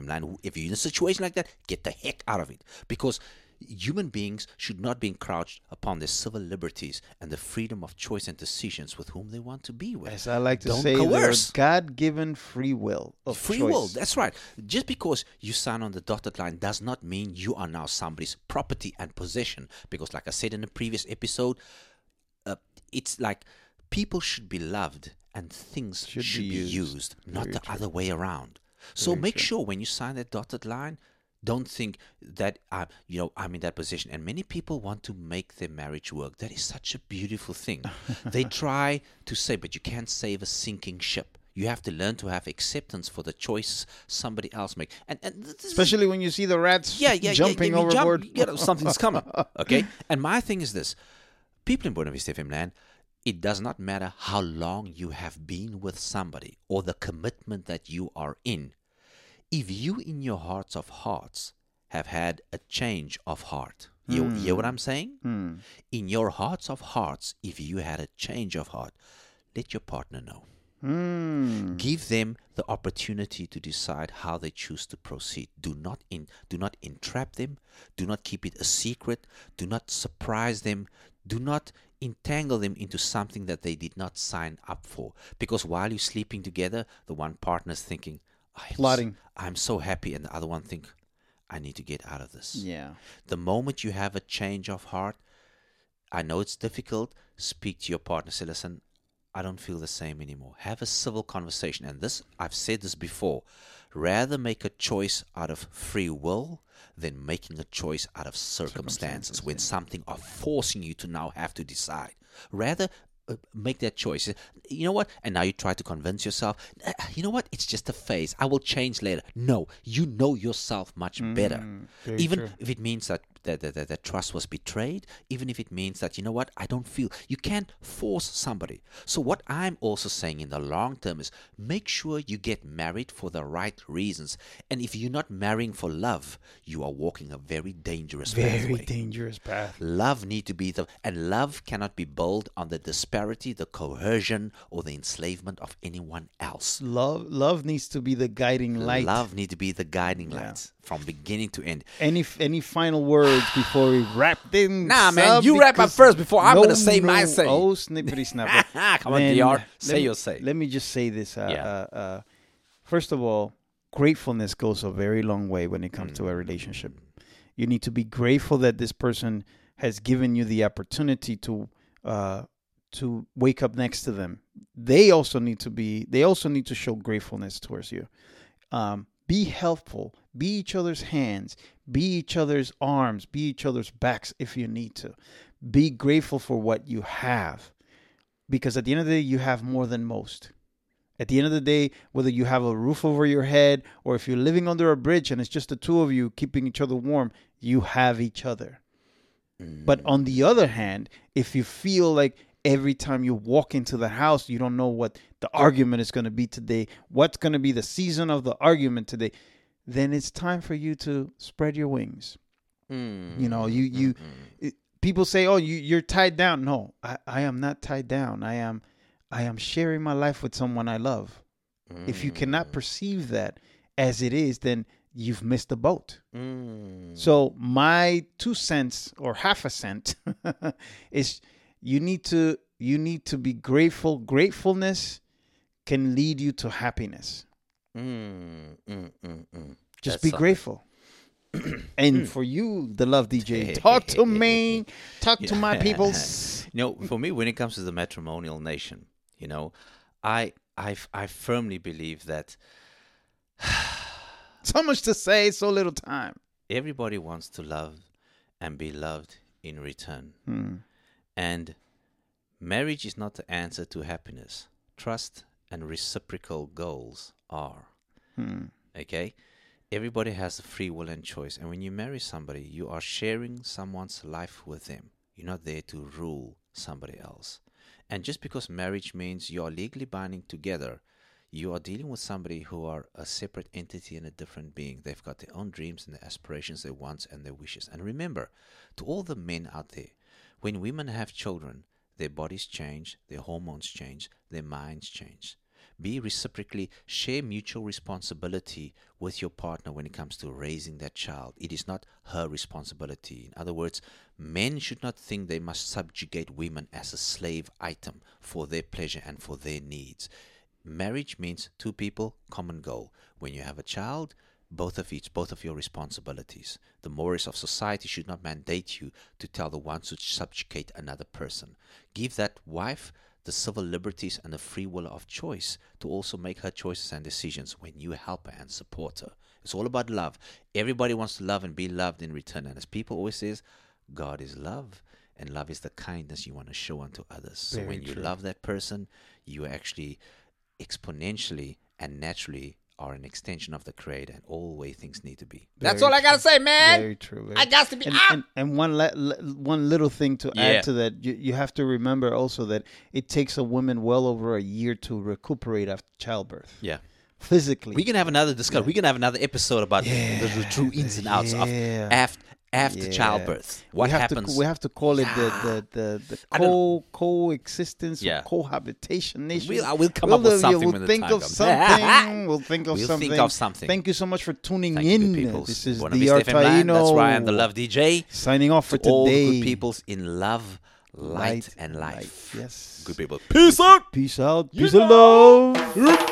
if you're in a situation like that, get the heck out of it. Because human beings should not be encroached upon their civil liberties and the freedom of choice and decisions with whom they want to be with. as I like to Don't say, coerce. God-given free will Free choice. will, that's right. Just because you sign on the dotted line does not mean you are now somebody's property and possession. Because, like I said in the previous episode, uh, it's like people should be loved and things Should should, be be, used. used, not the true. other way around. So Very make true. sure when you sign that dotted line, don't think that uh, you know I'm in that position. And many people want to make their marriage work. That is such a beautiful thing. they try to say, but you can't save a sinking ship. You have to learn to have acceptance for the choices somebody else make. And, and this is- Especially when you see the rats yeah, yeah, jumping yeah, you jump, overboard. you get- something's coming. Okay, and my thing is this: people in Buena Vista FM land, it does not matter how long you have been with somebody or the commitment that you are in. If you, in your hearts of hearts, have had a change of heart, you hear what I'm saying? Hmm. In your hearts of hearts, if you had a change of heart, let your partner know. Hmm. Give them the opportunity to decide how they choose to proceed. Do not in, do not entrap them. Do not keep it a secret. Do not surprise them. Do not entangle them into something that they did not sign up for. Because while you're sleeping together, the one partner's thinking, I'm. So, I'm so happy, and the other one think, I need to get out of this. Yeah. The moment you have a change of heart, I know it's difficult. Speak to your partner. Say, listen, I don't feel the same anymore. Have a civil conversation. And this, I've said this before. Rather make a choice out of free will than making a choice out of circumstances, when something are forcing you to now have to decide. Rather make that choice. You know what? And now you try to convince yourself, "Uh, you know what? It's just a phase. I will change later. No, you know yourself much better. very Even true. if it means that that, that, that that trust was betrayed, even if it means that, you know what, I don't feel, you can't force somebody. So, what I'm also saying in the long term is make sure you get married for the right reasons. And if you're not marrying for love, you are walking a very dangerous Very pathway. dangerous path. Love need to be the and love cannot be built on the disparity, the coercion, or the enslavement of anyone else. Love love needs to be the guiding light. Love need to be the guiding Yeah. light from beginning to end. Any any final words before we wrap things Nah, man, you wrap up first before I'm No, gonna say my say. Oh, snippity snapper. Come on, DR, say me- your say. Let me just say this. Uh, Yeah. uh, uh, first of all, gratefulness goes a very long way when it comes to a Mm. relationship. You need to be grateful that this person has given you the opportunity to uh, to wake up next to them. They also need to be. They also need to show gratefulness towards you. Um, be helpful. Be each other's hands. Be each other's arms. Be each other's backs if you need to. Be grateful for what you have, because at the end of the day, you have more than most. At the end of the day, whether you have a roof over your head or if you're living under a bridge and it's just the two of you keeping each other warm, you have each other. But on the other hand, if you feel like every time you walk into the house, you don't know what the argument is going to be today, what's going to be the season of the argument today, then it's time for you to spread your wings. Mm. You know, you you it- people say, "Oh, you you're tied down." No, I I am not tied down. I am I am sharing my life with someone I love. If you cannot perceive that as it is, then you've missed the boat. Mm. So my two cents or half a cent is you need to you need to be grateful. Gratefulness can lead you to happiness. Mm, mm, mm, mm. Just That's be something. grateful. and for you, Da Luv DJ, talk to me, talk to my peoples. You know, for me, when it comes to the matrimonial nation, you know, I I I firmly believe that So much to say, so little time. everybody wants to love and be loved in return. Hmm. And marriage is not the answer to happiness. Trust and reciprocal goals are. Hmm. Okay? Everybody has a free will and choice. And when you marry somebody, you are sharing someone's life with them. You're not there to rule somebody else. And just because marriage means you are legally binding together, you are dealing with somebody who are a separate entity and a different being. They've got their own dreams and their aspirations, their wants and their wishes. And remember, to all the men out there, when women have children, their bodies change, their hormones change, their minds change. Be reciprocally, share mutual responsibility with your partner when it comes to raising that child. It is not her responsibility. In other words, men should not think they must subjugate women as a slave item for their pleasure and for their needs. Marriage means two people, common goal. When you have a child, both of each, both of your responsibilities. The mores of society should not mandate you to tell the ones who subjugate another person. Give that wife the civil liberties and the free will of choice to also make her choices and decisions when you help her and support her. It's all about love. Everybody wants to love and be loved in return. And as people always says, God is love, and love is the kindness you want to show unto others. so Very when you love that person, you actually exponentially and naturally are an extension of the creator and all the way things need to be. That's Very all I gotta say, man. Very true. very I got to be and, out. and, and one le- le- one little thing to Yeah. add to that, you, you have to remember also that it takes a woman well over a year to recuperate after childbirth, yeah. physically. We can have another discussion. We can have another episode about the, the true ins and outs Yeah. of after after Yeah. childbirth. What we have happens? To, we have to call it Yeah. the the the, the co coexistence Yeah. cohabitation nation. We'll- I will come up with something We'll think of something. we'll think of We'll something. think of something. Thank you so much for tuning Thank in. peoples. This is Buena the Land. That's DR. Taino Ryan, Da Luv DJ. signing off for To all today. good peoples in love, light, and life. Yes. Good people. Peace out. Peace out. Peace and love.